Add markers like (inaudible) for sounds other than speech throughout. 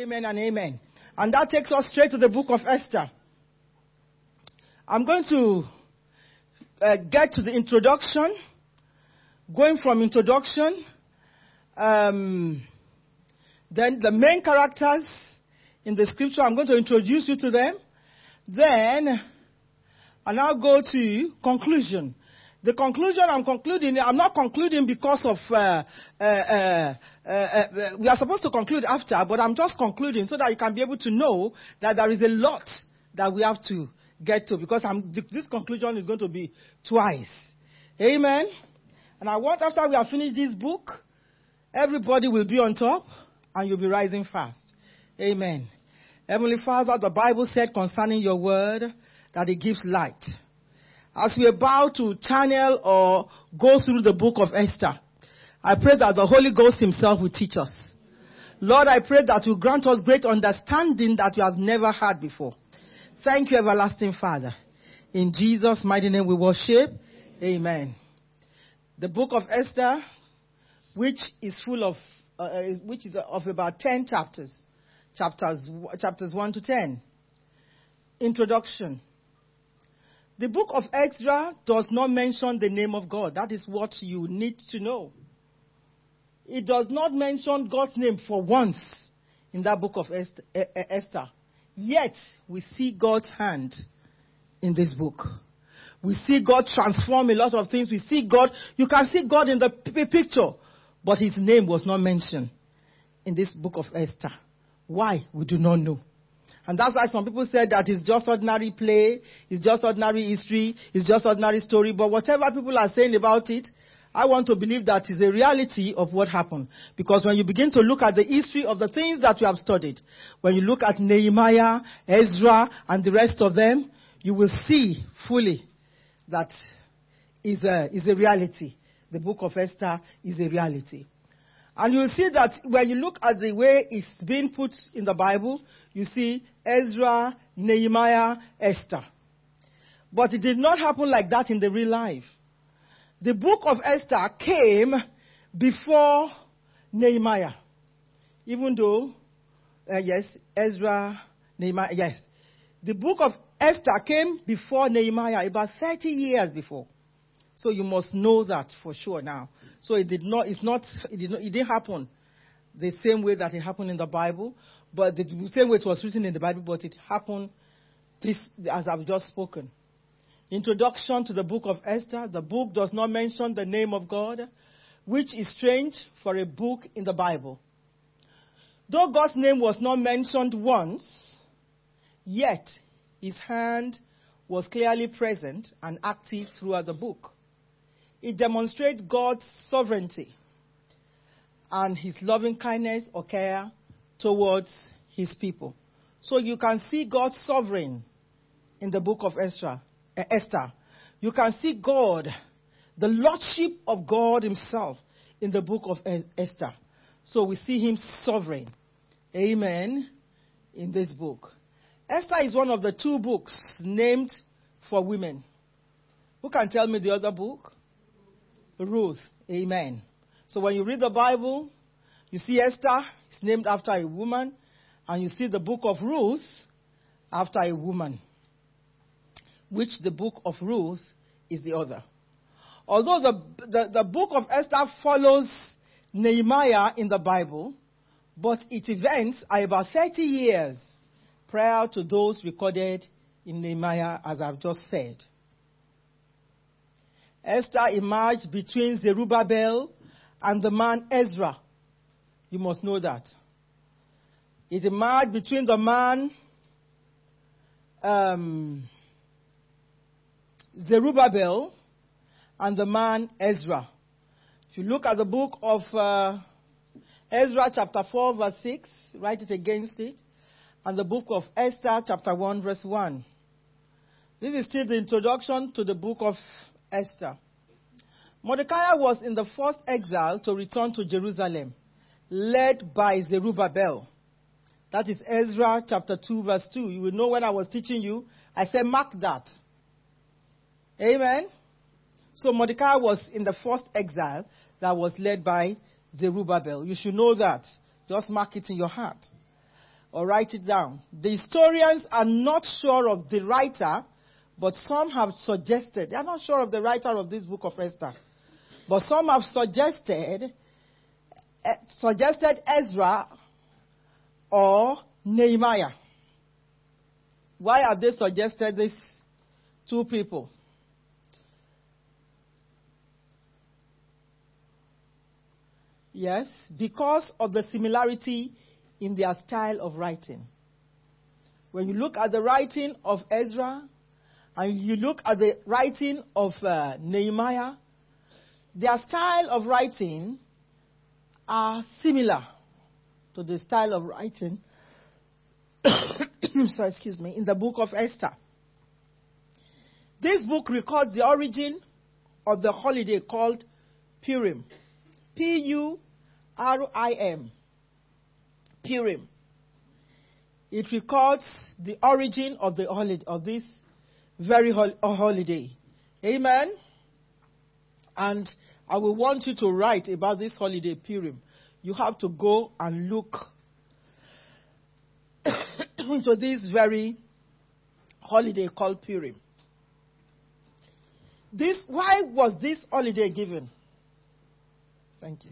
Amen and amen. And that takes us straight to the book of Esther. I'm going to uh, get to the introduction. Going from introduction, um, then the main characters in the scripture, I'm going to introduce you to them. Then I'll now go to conclusion. The conclusion I'm concluding, I'm not concluding because of, uh, uh, uh, uh, uh we are supposed to conclude after, but I'm just concluding so that you can be able to know that there is a lot that we have to get to because I'm, this conclusion is going to be twice. Amen. And I want after we have finished this book, everybody will be on top and you'll be rising fast. Amen. Heavenly Father, the Bible said concerning your word that it gives light as we are about to channel or go through the book of Esther, I pray that the Holy Ghost Himself will teach us. Lord, I pray that you grant us great understanding that we have never had before. Thank you, everlasting Father. In Jesus' mighty name we worship. Amen. The book of Esther, which is full of, uh, uh which is of about 10 chapters, chapters, chapters 1 to 10. Introduction. The book of Ezra does not mention the name of God. That is what you need to know. It does not mention God's name for once in that book of Esther. Yet, we see God's hand in this book. We see God transform a lot of things. We see God, you can see God in the picture, but his name was not mentioned in this book of Esther. Why? We do not know. And that's why some people said that it's just ordinary play, it's just ordinary history, it's just ordinary story. But whatever people are saying about it, I want to believe that is a reality of what happened. Because when you begin to look at the history of the things that you have studied, when you look at Nehemiah, Ezra, and the rest of them, you will see fully that is a, is a reality. The book of Esther is a reality. And you see that when you look at the way it's being put in the Bible, you see Ezra, Nehemiah, Esther. But it did not happen like that in the real life. The book of Esther came before Nehemiah. Even though, uh, yes, Ezra, Nehemiah, yes. The book of Esther came before Nehemiah, about 30 years before. So you must know that for sure now. So it did not, it's not, it, did not, it didn't happen the same way that it happened in the Bible, but the same way it was written in the Bible, but it happened this, as I've just spoken. Introduction to the book of Esther. The book does not mention the name of God, which is strange for a book in the Bible. Though God's name was not mentioned once, yet his hand was clearly present and active throughout the book. It demonstrates God's sovereignty and his loving kindness or care towards his people. So you can see God sovereign in the book of Esther. Uh, Esther. You can see God, the lordship of God himself in the book of Esther. So we see him sovereign. Amen. In this book. Esther is one of the two books named for women. Who can tell me the other book? Ruth. Amen. So when you read the Bible, you see Esther is named after a woman, and you see the book of Ruth after a woman, which the book of Ruth is the other. Although the, the, the book of Esther follows Nehemiah in the Bible, but its events are about 30 years prior to those recorded in Nehemiah, as I've just said. Esther emerged between Zerubbabel and the man Ezra. You must know that. It emerged between the man um, Zerubbabel and the man Ezra. If you look at the book of uh, Ezra, chapter 4, verse 6, write it against it, and the book of Esther, chapter 1, verse 1. This is still the introduction to the book of Esther. Mordecai was in the first exile to return to Jerusalem, led by Zerubbabel. That is Ezra chapter 2, verse 2. You will know when I was teaching you, I said, mark that. Amen. So Mordecai was in the first exile that was led by Zerubbabel. You should know that. Just mark it in your heart. or write it down. The historians are not sure of the writer, but some have suggested, are not sure of the writer of this book of Esther, but some have suggested, eh, suggested Ezra or Nehemiah. Why have they suggested these two people? Yes, because of the similarity in their style of writing. When you look at the writing of Ezra and you look at the writing of uh, Nehemiah, their style of writing are similar to the style of writing, (coughs) so excuse me, in the book of Esther. This book records the origin of the holiday called Purim. P U R I M. Purim. It records the origin of the holiday, of this very hol- holiday. Amen. And I will want you to write about this holiday Purim. You have to go and look (coughs) into this very holiday called Purim. This, why was this holiday given? Thank you.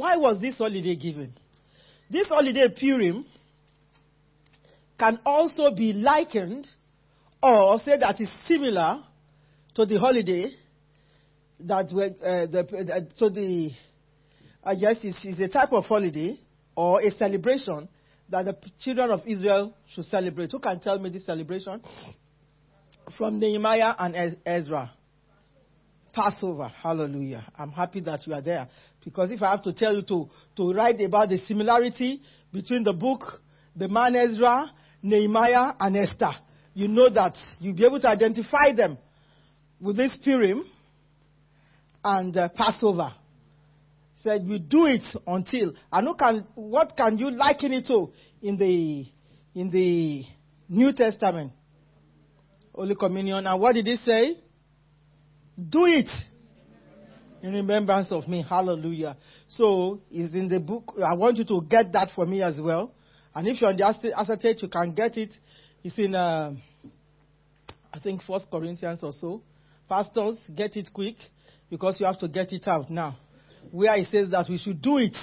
Why was this holiday given? This holiday Purim can also be likened or say that is similar to the holiday that uh, the, uh, so the uh, yes, it's, it's a type of holiday or a celebration that the children of Israel should celebrate. Who can tell me this celebration? From Nehemiah and Ezra. Passover. Hallelujah. I'm happy that you are there. Because if I have to tell you to, to write about the similarity between the book, the man Ezra, Nehemiah, and Esther, you know that you'll be able to identify them with this Purim and uh, Passover. Said we do it until and who can what can you liken it to in the in the New Testament? Holy Communion. And what did he say? Do it in remembrance of me. Hallelujah. So it's in the book. I want you to get that for me as well. And if you're on the acetate, you can get it. It's in, uh, I think, First Corinthians or so. Pastors, get it quick because you have to get it out now. Where it says that we should do it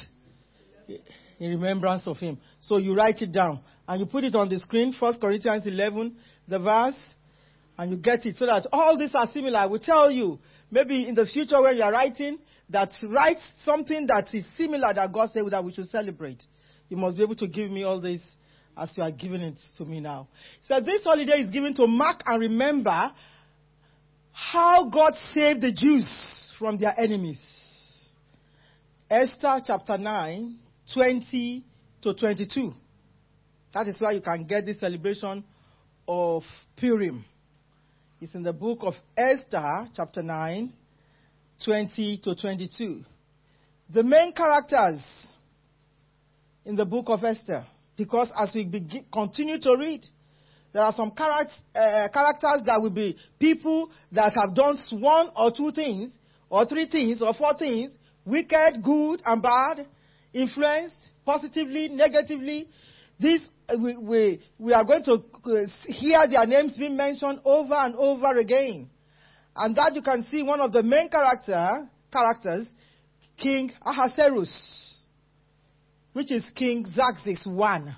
in remembrance of Him. So you write it down and you put it on the screen. First Corinthians 11, the verse, and you get it so that all these are similar. I will tell you maybe in the future when you are writing that write something that is similar that God said that we should celebrate. You must be able to give me all this as you are giving it to me now. So this holiday is given to mark and remember how God saved the Jews from their enemies. Esther chapter 9, 20 to 22. That is why you can get this celebration of Purim. It's in the book of Esther, chapter 9, 20 to 22. The main characters in the book of Esther, because as we begin, continue to read, there are some characters, uh, characters that will be people that have done one or two things, or three things, or four things wicked, good, and bad, influenced positively, negatively. These we, we, we are going to uh, hear their names being mentioned over and over again. And that you can see one of the main character, characters, King Ahasuerus, which is King Xerxes I.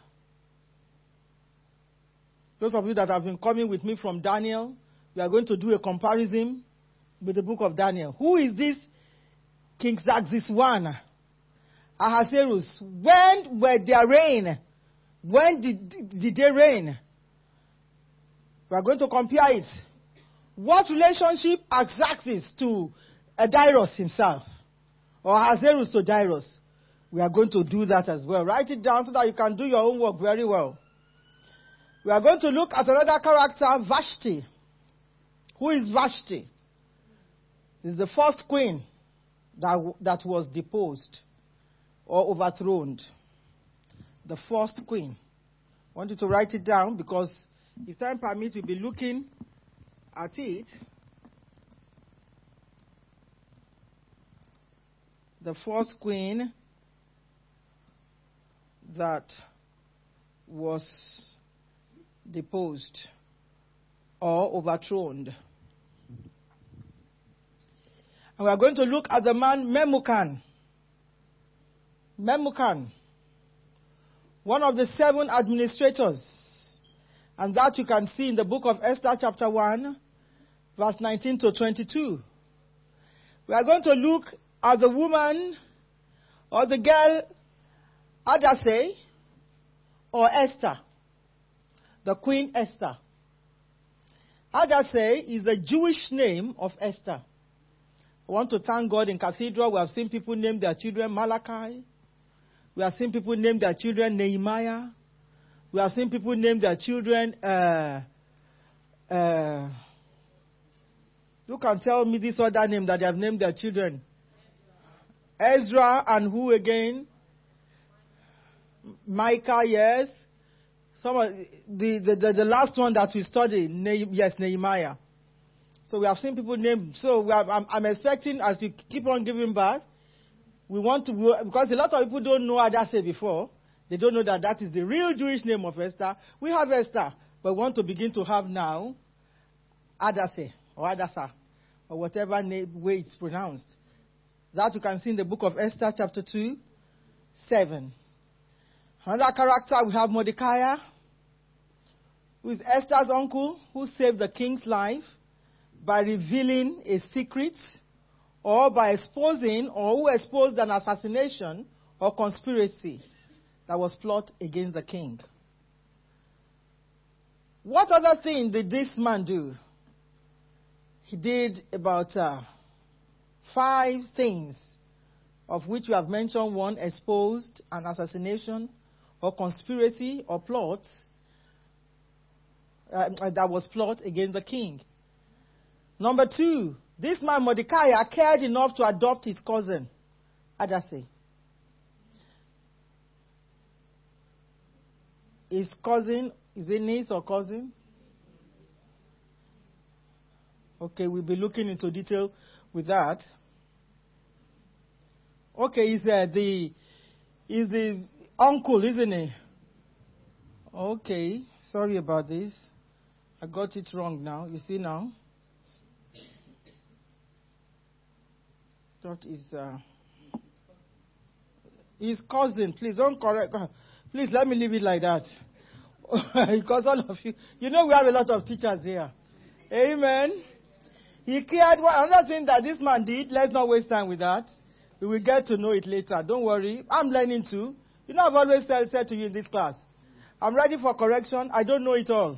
Those of you that have been coming with me from Daniel, we are going to do a comparison with the book of Daniel. Who is this King Xerxes I? Ahasuerus. When were their reign? When did, did they reign? We are going to compare it. What relationship Xerxes to uh, Darius himself? Or Ahasuerus to Darius? We are going to do that as well. Write it down so that you can do your own work very well. We are going to look at another character, Vashti. Who is Vashti? Is the first queen that, that was deposed or overthrown the first queen. I want you to write it down because if time permits, we'll be looking at it. the first queen that was deposed or overthrown. And we are going to look at the man Memucan. Memucan, one of the seven administrators. And that you can see in the book of Esther, chapter 1, verse 19 to 22. We are going to look at the woman or the girl Adase or Esther, the Queen Esther. Hadassah is the Jewish name of Esther. I want to thank God in Cathedral. We have seen people name their children Malachi. We have seen people name their children Nehemiah. We have seen people name their children. Uh, uh, you can tell me this other name that they have named their children. Ezra and who again? Micah, yes. Some of the, the, the, the last one that we studied, ne- yes, Nehemiah. So we have seen people name. So have, I'm, I'm, expecting as you keep on giving birth, we want to, because a lot of people don't know Adase before. They don't know that that is the real Jewish name of Esther. We have Esther, but we want to begin to have now Adase or Adasa or whatever name, way it's pronounced. That you can see in the book of Esther, chapter 2, 7. Another character, we have Mordecai, who is Esther's uncle, who saved the king's life by revealing a secret or by exposing or who exposed an assassination or conspiracy that was plot against the king. What other thing did this man do? He did about uh, five things, of which we have mentioned one exposed an assassination or conspiracy or plot uh, that was plot against the king. Number two, this man Mordecai cared enough to adopt his cousin, Adase. His cousin, is it niece or cousin? Okay, we'll be looking into detail with that. Okay, is uh, the is the uncle, isn't he? Okay, sorry about this. I got it wrong now. You see now? That is uh, his cousin. Please don't correct. Please let me leave it like that. (laughs) because all of you, you know, we have a lot of teachers here. Amen. He cared. Well, another thing that this man did, let's not waste time with that. We will get to know it later. Don't worry. I'm learning too. You know, I've always said, said to you in this class, I'm ready for correction. I don't know it all.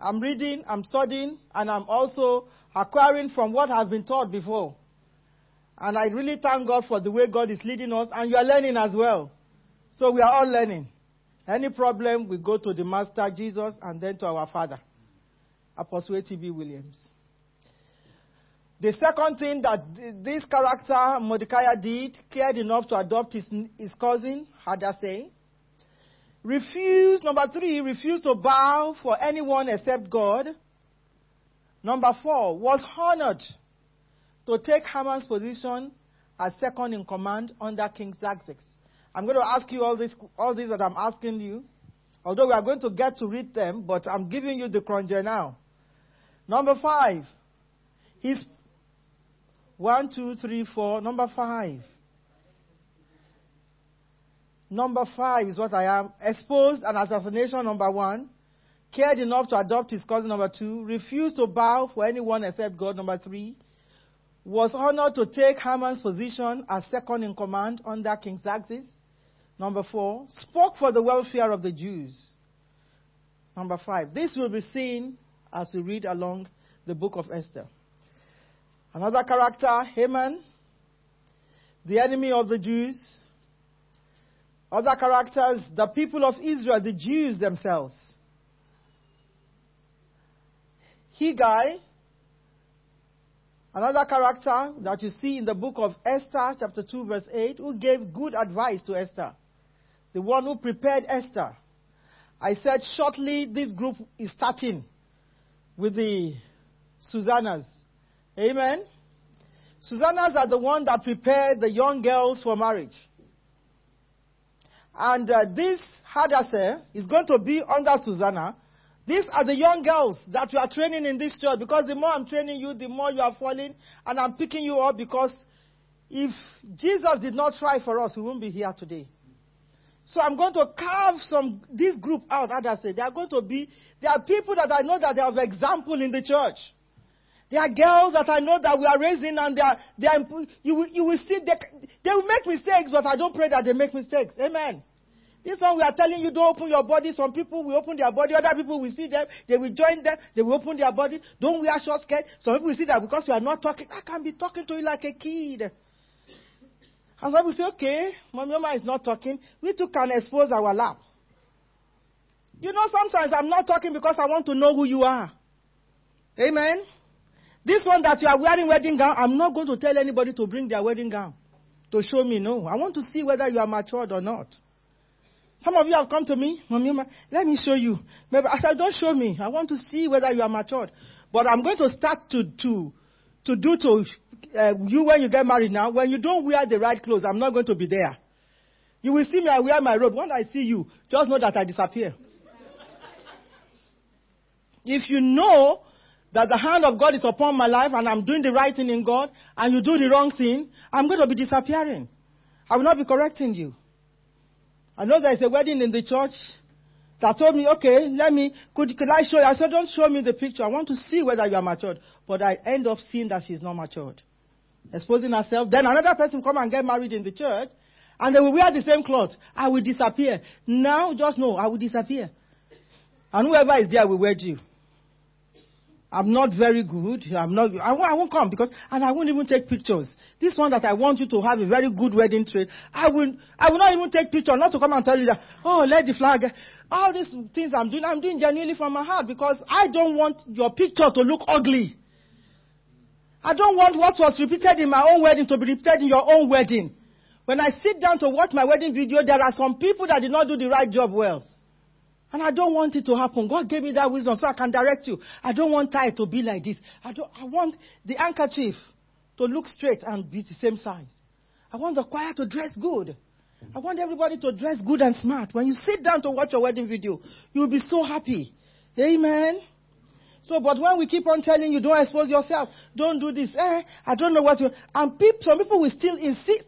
I'm reading, I'm studying, and I'm also acquiring from what I've been taught before. And I really thank God for the way God is leading us, and you are learning as well. So we are all learning. Any problem, we go to the Master Jesus and then to our Father, Apostle A.T.B. Williams. The second thing that this character, Mordecai, did, cared enough to adopt his, his cousin, Hadassah. Refused, number three, refused to bow for anyone except God. Number four, was honored to take Haman's position as second in command under King Xerxes. I'm going to ask you all this, all these that I'm asking you. Although we are going to get to read them, but I'm giving you the crunger now. Number five, his one, two, three, four. Number five. Number five is what I am. Exposed an assassination, number one. Cared enough to adopt his cousin, number two. Refused to bow for anyone except God, number three. Was honored to take Haman's position as second in command under King Xerxes. Number four. Spoke for the welfare of the Jews. Number five. This will be seen as we read along the book of Esther. Another character, Haman, the enemy of the Jews. Other characters, the people of Israel, the Jews themselves. Hegai, another character that you see in the book of Esther, chapter 2, verse 8, who gave good advice to Esther. The one who prepared Esther. I said shortly this group is starting with the Susannas. Amen. Susannas are the one that prepare the young girls for marriage. And uh, this Hadassah is going to be under Susanna. These are the young girls that we are training in this church because the more I'm training you, the more you are falling, and I'm picking you up because if Jesus did not try for us, we won't be here today. So I'm going to carve some this group out. As I said, they are going to be. There are people that I know that they have example in the church. There are girls that I know that we are raising, and they are. They are you will, you will see they, they will make mistakes, but I don't pray that they make mistakes. Amen. This one we are telling you don't open your body. Some people will open their body. Other people will see them. They will join them. They will open their body. Don't wear short skirt. Some people will see that because we are not talking. I can be talking to you like a kid. And some people say, okay, my mama is not talking. We too can expose our lap. You know, sometimes I'm not talking because I want to know who you are. Amen. This one that you are wearing wedding gown, I'm not going to tell anybody to bring their wedding gown to show me. No, I want to see whether you are matured or not. Some of you have come to me, Mommy, let me show you. Maybe I said, don't show me. I want to see whether you are matured. But I'm going to start to, to, to do to uh, you when you get married now. When you don't wear the right clothes, I'm not going to be there. You will see me, I wear my robe. When I see you, just know that I disappear. if you know that the hand of God is upon my life and I'm doing the right thing in God and you do the wrong thing, I'm going to be disappearing. I will not be correcting you. I know there's a wedding in the church that told me, okay, let me, could, could I show you? I said, don't show me the picture. I want to see whether you are matured. But I end up seeing that she's not matured. Exposing herself. Then another person come and get married in the church, and they will wear the same cloth. I will disappear. Now, just know, I will disappear. And whoever is there will wed you. I'm not very good. I'm not, I won't, I won't come because, and I won't even take pictures. This one that I want you to have a very good wedding trade, I will, I will not even take picture, not to come and tell you that, oh, let the flag. All these things I'm doing, I'm doing genuinely from my heart because I don't want your picture to look ugly. I don't want what was repeated in my own wedding to be repeated in your own wedding. When I sit down to watch my wedding video, there are some people that did not do the right job well. And I don't want it to happen. God gave me that wisdom so I can direct you. I don't want tie to be like this. I, don't, I want the handkerchief to look straight and be the same size. I want the choir to dress good. I want everybody to dress good and smart. When you sit down to watch your wedding video, you'll be so happy. Amen. So, but when we keep on telling you, don't expose yourself, don't do this, eh, I don't know what you, and people, some people will still insist.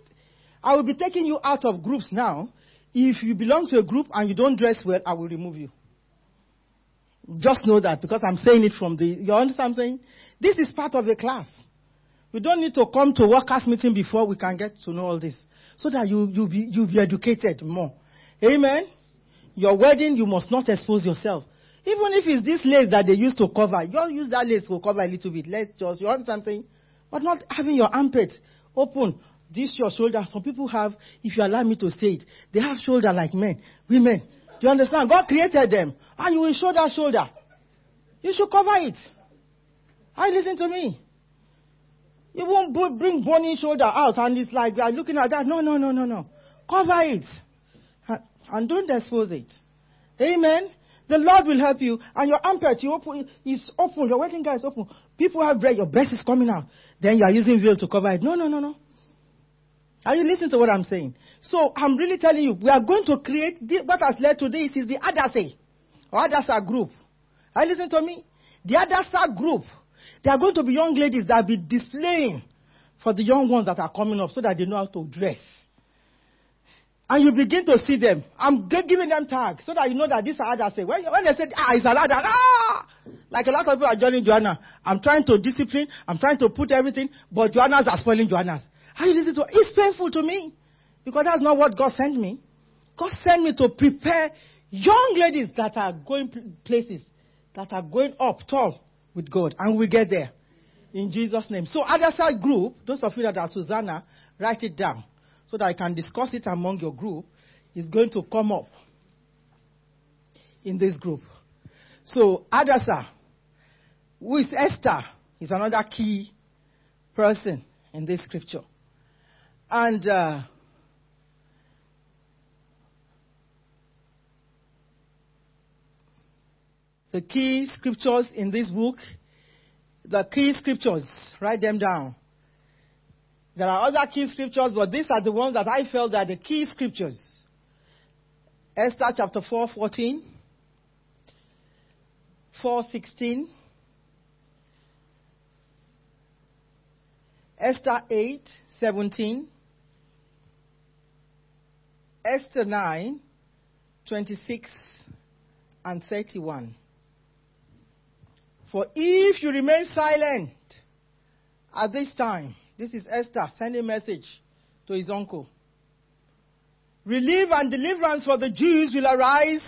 I will be taking you out of groups now if you belong to a group and you don't dress well, I will remove you. Just know that because I'm saying it from the, you understand I'm saying? This is part of the class. We don't need to come to workers meeting before we can get to know all this. So that you, you be, you be educated more. Amen? Your wedding, you must not expose yourself. Even if it's this lace that they used to cover, you use that lace to cover a little bit. Let's just, you understand I'm saying? But not having your armpit open this your shoulder. Some people have, if you allow me to say it, they have shoulder like men, women. Do you understand? God created them. And you will show that shoulder. You should cover it. I listen to me. You won't bring bony shoulder out and it's like you are looking at that. No, no, no, no, no. Cover it. And don't expose it. Amen. The Lord will help you. And your armpit, you open, is open. Your wedding gown is open. People have bread. Your breast is coming out. Then you are using veil to cover it. No, no, no, no. Are you listening to what I'm saying? So I'm really telling you, we are going to create this, what has led to this is the Adase or Adasa group. Are you listening to me? The Adasa group. They are going to be young ladies that will be displaying for the young ones that are coming up so that they know how to dress. And you begin to see them. I'm giving them tags so that you know that these are Adase. When, when they say, ah, it's an Adase, ah! Like a lot of people are joining Joanna. I'm trying to discipline. I'm trying to put everything, but Joanna's are spoiling Joanna's. To it? It's painful to me because that's not what God sent me. God sent me to prepare young ladies that are going places, that are going up tall with God, and we get there in Jesus' name. So, side group, those of you that are Susanna, write it down so that I can discuss it among your group. Is going to come up in this group. So, Adasa, who is Esther, is another key person in this scripture. And uh, the key scriptures in this book, the key scriptures, write them down. There are other key scriptures, but these are the ones that I felt are the key scriptures. Esther chapter 4, 14, 4, 16, Esther 8, 17, Esther 9, 26, and 31. For if you remain silent at this time, this is Esther sending a message to his uncle. Relief and deliverance for the Jews will arise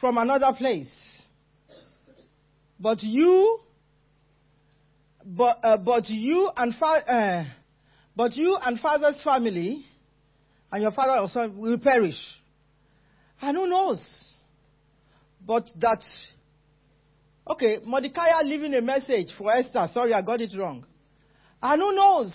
from another place. But you, but, uh, but you and fa- uh, but you and father's family and your father or son will perish. And who knows? But that, okay, Mordecai leaving a message for Esther. Sorry, I got it wrong. And who knows?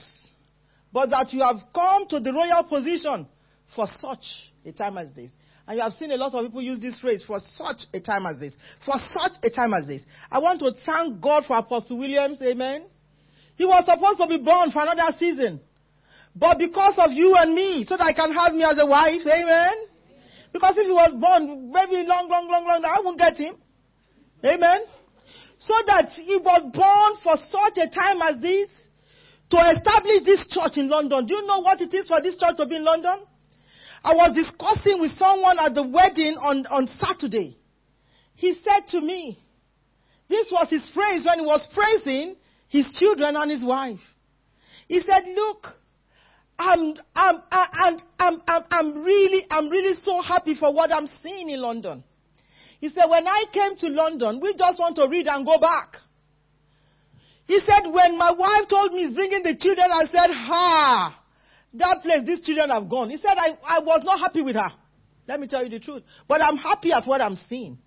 But that you have come to the royal position for such a time as this. And you have seen a lot of people use this phrase for such a time as this. For such a time as this. I want to thank God for Apostle Williams. Amen. He was supposed to be born for another season. But because of you and me, so that I can have me as a wife. Amen. Because if he was born very long, long, long, long, I won't get him. Amen. So that he was born for such a time as this to establish this church in London. Do you know what it is for this church to be in London? I was discussing with someone at the wedding on, on Saturday. He said to me, this was his phrase when he was praising his children and his wife. He said, look, I'm, I'm, I'm, I'm, I'm, I'm really, I'm really so happy for what I'm seeing in London. He said, when I came to London, we just want to read and go back. He said, when my wife told me he's bringing the children, I said, ha, that place, these children have gone. He said, I, I was not happy with her. Let me tell you the truth. But I'm happy at what I'm seeing.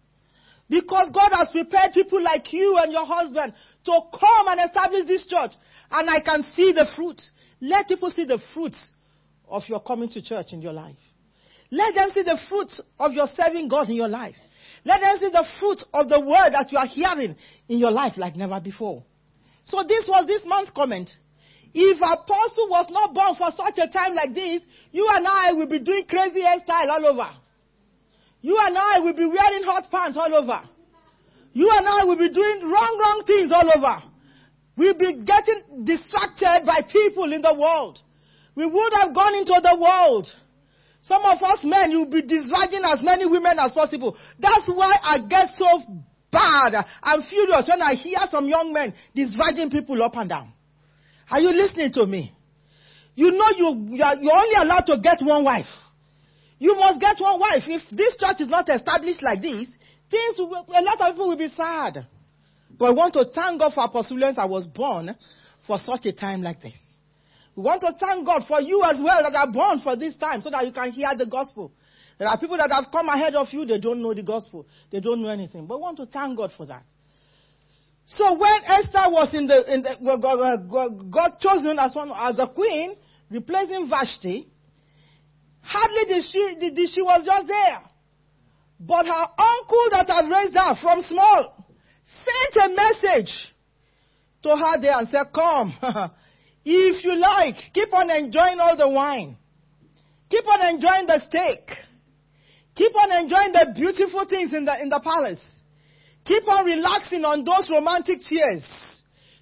Because God has prepared people like you and your husband to come and establish this church. And I can see the fruit. Let people see the fruits of your coming to church in your life. Let them see the fruits of your serving God in your life. Let them see the fruit of the word that you are hearing in your life like never before. So this was this man's comment. If apostle was not born for such a time like this, you and I will be doing crazy hairstyle all over. You and I will be wearing hot pants all over. You and I will be doing wrong, wrong things all over. We'll be getting distracted by people in the world. We would have gone into the world. Some of us men, you'll be discharging as many women as possible. That's why I get so bad. I'm furious when I hear some young men discharging people up and down. Are you listening to me? You know you, you are, you're only allowed to get one wife. You must get one wife. If this church is not established like this, things will, a lot of people will be sad. But I want to thank God for Apostle I was born for such a time like this. We want to thank God for you as well that are born for this time so that you can hear the gospel. There are people that have come ahead of you, they don't know the gospel. They don't know anything. But we want to thank God for that. So when Esther was in the, in the God, God chosen as one as a queen, replacing Vashti, hardly did she, did, did she was just there. But her uncle that had raised her from small sent a message to her there and said, Come, (laughs) if you like, keep on enjoying all the wine. Keep on enjoying the steak. Keep on enjoying the beautiful things in the, in the palace. Keep on relaxing on those romantic chairs.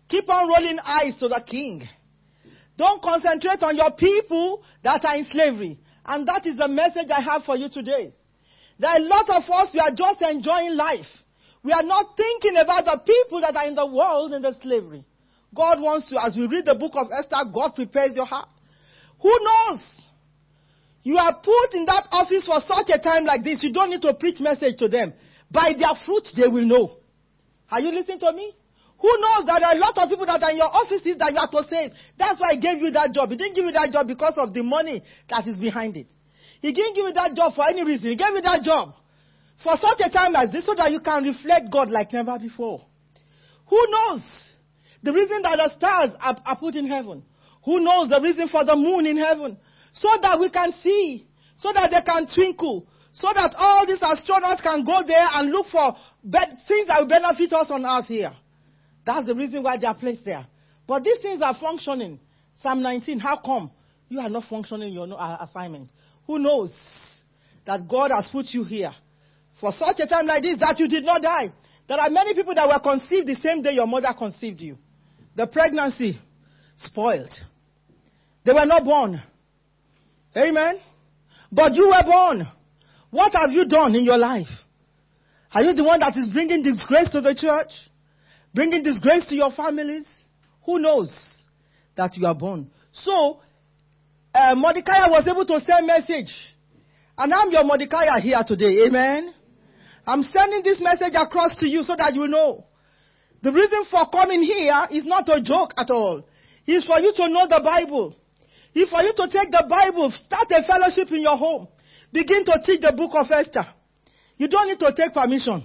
Keep on rolling eyes to the king. Don't concentrate on your people that are in slavery. And that is the message I have for you today. There are a lot of us, we are just enjoying life. We are not thinking about the people that are in the world in the slavery. God wants to, as we read the book of Esther, God prepares your heart. Who knows? You are put in that office for such a time like this. You don't need to preach message to them. By their fruit, they will know. Are you listening to me? Who knows that there are a lot of people that are in your offices that you have to save? That's why I gave you that job. He didn't give you that job because of the money that is behind it. He didn't give you that job for any reason. He gave you that job for such a time as this so that you can reflect God like never before. Who knows the reason that the stars are, are put in heaven? Who knows the reason for the moon in heaven? So that we can see, so that they can twinkle, so that all these astronauts can go there and look for things that will benefit us on earth here. That's the reason why they are placed there. But these things are functioning. Psalm 19, how come you are not functioning your uh, assignment? Who knows that God has put you here for such a time like this that you did not die? There are many people that were conceived the same day your mother conceived you. The pregnancy spoiled. They were not born. Amen. But you were born. What have you done in your life? Are you the one that is bringing disgrace to the church? Bringing disgrace to your families? Who knows that you are born? So, uh, Mordecai was able to send message. And I'm your Mordecai here today. Amen. I'm sending this message across to you so that you know. The reason for coming here is not a joke at all. It's for you to know the Bible. It's for you to take the Bible, start a fellowship in your home. Begin to teach the book of Esther. You don't need to take permission.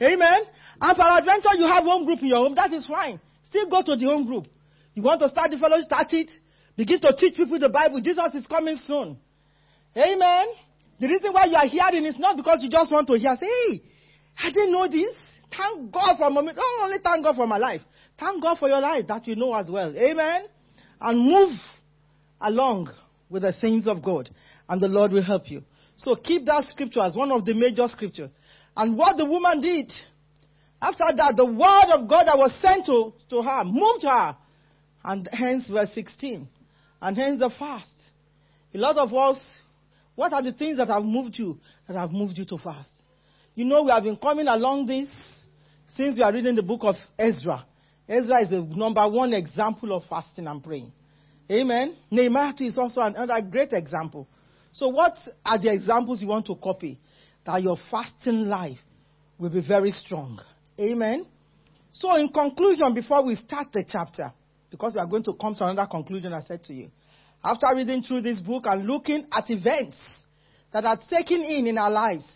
Amen. And for adventure, you have home group in your home. That is fine. Still go to the home group. You want to start the fellowship, start it. Begin to teach people the Bible. Jesus is coming soon. Amen. The reason why you are hearing is not because you just want to hear, say, hey, I didn't know this. Thank God for my, not only thank God for my life. Thank God for your life that you know as well. Amen. And move along with the things of God. And the Lord will help you. So keep that scripture as one of the major scriptures. And what the woman did, after that, the word of God that was sent to, to her moved her. And hence verse 16. And hence the fast. A lot of us what are the things that have moved you, that have moved you to fast? You know, we have been coming along this since we are reading the book of Ezra. Ezra is the number one example of fasting and praying. Amen. Nehemiah is also another great example. So, what are the examples you want to copy? That your fasting life will be very strong. Amen. So, in conclusion, before we start the chapter, because we are going to come to another conclusion, I said to you, after reading through this book and looking at events that are taken in in our lives,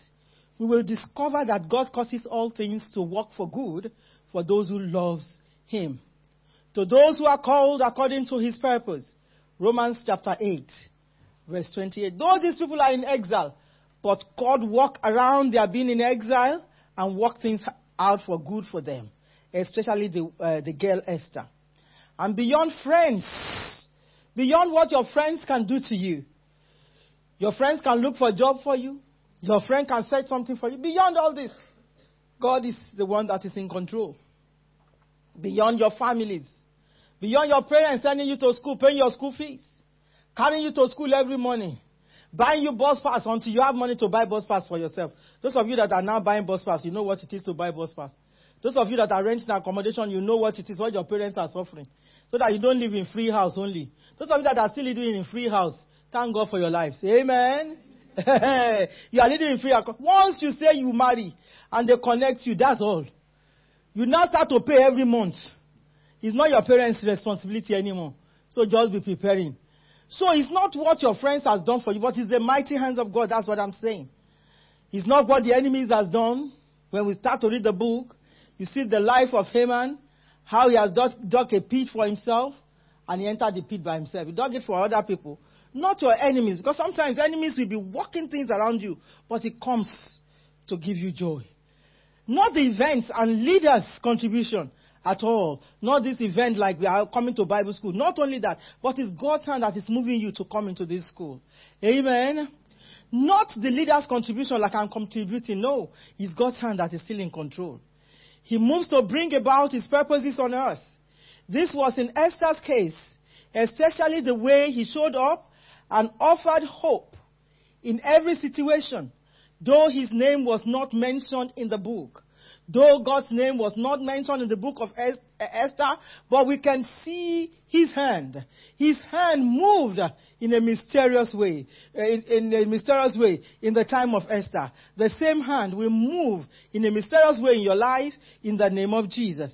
we will discover that God causes all things to work for good for those who loves him. To those who are called according to his purpose. Romans chapter 8, verse 28. Though these people are in exile, but God work around their being in exile and work things out for good for them, especially the, uh, the girl Esther. And beyond friends, Beyond what your friends can do to you. Your friends can look for a job for you. Your friend can set something for you. Beyond all this, God is the one that is in control. Beyond your families. Beyond your parents sending you to school, paying your school fees. Carrying you to school every morning. Buying you bus pass until you have money to buy bus pass for yourself. Those of you that are now buying bus pass, you know what it is to buy bus pass. Those of you that are renting accommodation, you know what it is, what your parents are suffering. So that you don't live in free house only. Those of you that are still living in free house, thank God for your lives. Amen. (laughs) you are living in free house. Once you say you marry and they connect you, that's all. You now start to pay every month. It's not your parents' responsibility anymore. So just be preparing. So it's not what your friends has done for you, but it's the mighty hands of God. That's what I'm saying. It's not what the enemies has done. When we start to read the book, you see the life of Haman, how he has dug, dug a pit for himself, and he entered the pit by himself. He dug it for other people, not your enemies, because sometimes enemies will be working things around you, but it comes to give you joy. Not the events and leaders' contribution at all. Not this event like we are coming to Bible school. Not only that, but it's God's hand that is moving you to come into this school. Amen. Not the leader's contribution like I'm contributing. No, it's God's hand that is still in control. He moves to bring about his purposes on earth. This was in Esther's case, especially the way he showed up and offered hope in every situation, though his name was not mentioned in the book. Though God's name was not mentioned in the book of Esther, but we can see his hand. His hand moved in a mysterious way, in, a mysterious way in the time of Esther. The same hand will move in a mysterious way in your life in the name of Jesus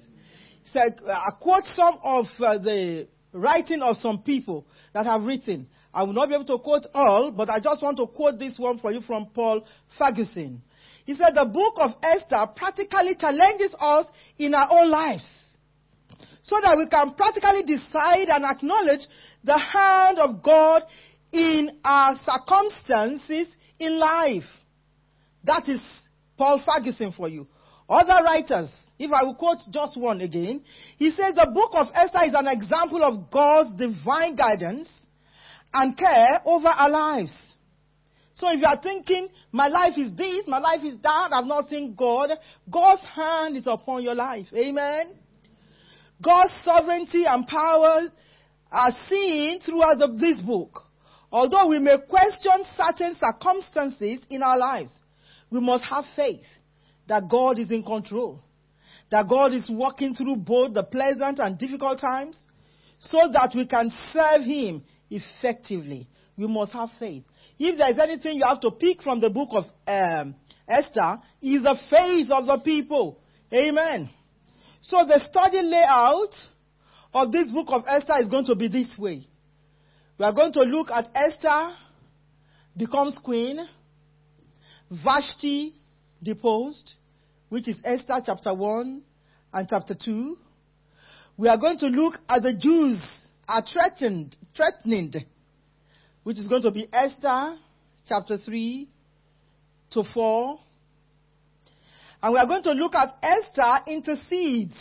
So I quote some of uh, the writing of some people that have written. I will not be able to quote all, but I just want to quote this one for you from Paul Ferguson. He said, The book of Esther practically challenges us in our own lives so that we can practically decide and acknowledge the hand of God in our circumstances in life. That is Paul Ferguson for you. Other writers If I will quote just one again, he says the book of Esther is an example of God's divine guidance and care over our lives. So if you are thinking, my life is this, my life is that, I've not seen God, God's hand is upon your life. Amen. God's sovereignty and power are seen throughout the, this book. Although we may question certain circumstances in our lives, we must have faith that God is in control, that God is working through both the pleasant and difficult times, so that we can serve Him effectively. We must have faith. If there is anything you have to pick from the book of um, Esther, is the faith of the people. Amen. So the study layout of this book of Esther is going to be this way. We are going to look at Esther becomes queen, Vashti deposed, which is Esther chapter 1 and chapter 2. We are going to look at the Jews are threatened, threatened, which is going to be Esther chapter 3 to 4. And we are going to look at Esther intercedes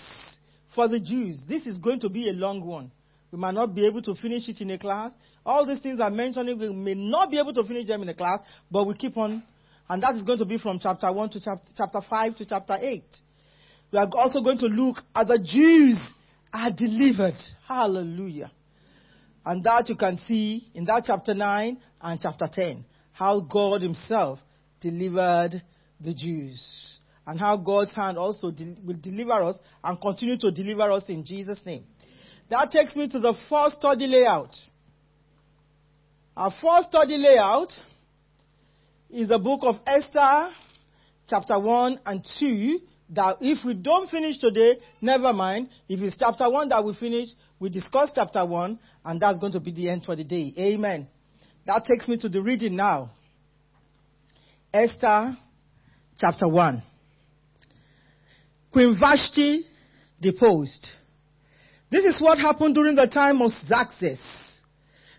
for the Jews. This is going to be a long one. We might not be able to finish it in a class. All these things I'm mentioning, we may not be able to finish them in a class, but we keep on. And that is going to be from chapter 1 to chapter, chapter 5 to chapter 8. We are also going to look at the Jews are delivered. Hallelujah. And that you can see in that chapter 9 and chapter 10. How God Himself delivered the Jews and how God's hand also de- will deliver us and continue to deliver us in Jesus' name. That takes me to the first study layout. Our first study layout is the book of Esther, chapter 1 and 2. That if we don't finish today, never mind. If it's chapter 1 that we finish, we discuss chapter 1, and that's going to be the end for the day. Amen. That takes me to the reading now. Esther, chapter 1. Queen Vashti deposed. This is what happened during the time of Xerxes.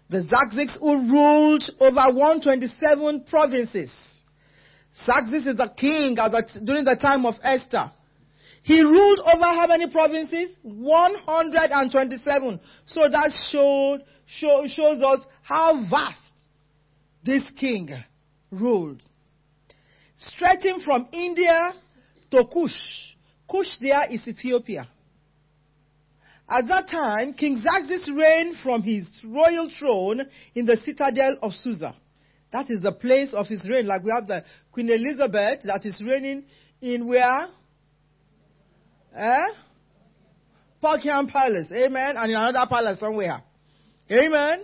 The Xerxes who ruled over 127 provinces. Xerxes is the king the, during the time of Esther. He ruled over how many provinces? 127. So that showed, show, shows us how vast this king ruled. Stretching from India to Kush. Kush there is Ethiopia. At that time, King Xerxes reigned from his royal throne in the citadel of Susa. That is the place of his reign. Like we have the Queen Elizabeth that is reigning in where? Eh? Buckingham Palace. Amen. And in another palace somewhere. Amen.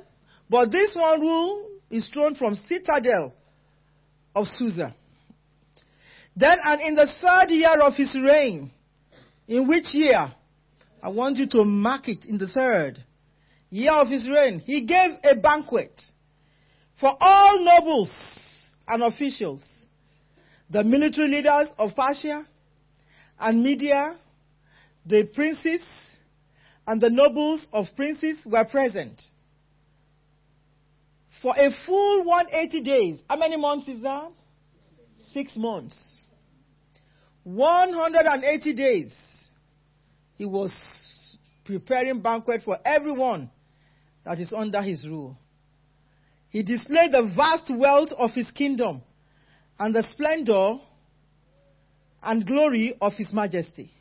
But this one rule is thrown from citadel of Susa. Then and in the third year of his reign, in which year? I want you to mark it in the third year of his reign. He gave a banquet for all nobles and officials, the military leaders of Persia and Media, the princes and the nobles of princes were present. For a full 180 days. How many months is that? Six months. 180 days he was preparing banquet for everyone that is under his rule. He displayed the vast wealth of his kingdom and the splendor and glory of his majesty.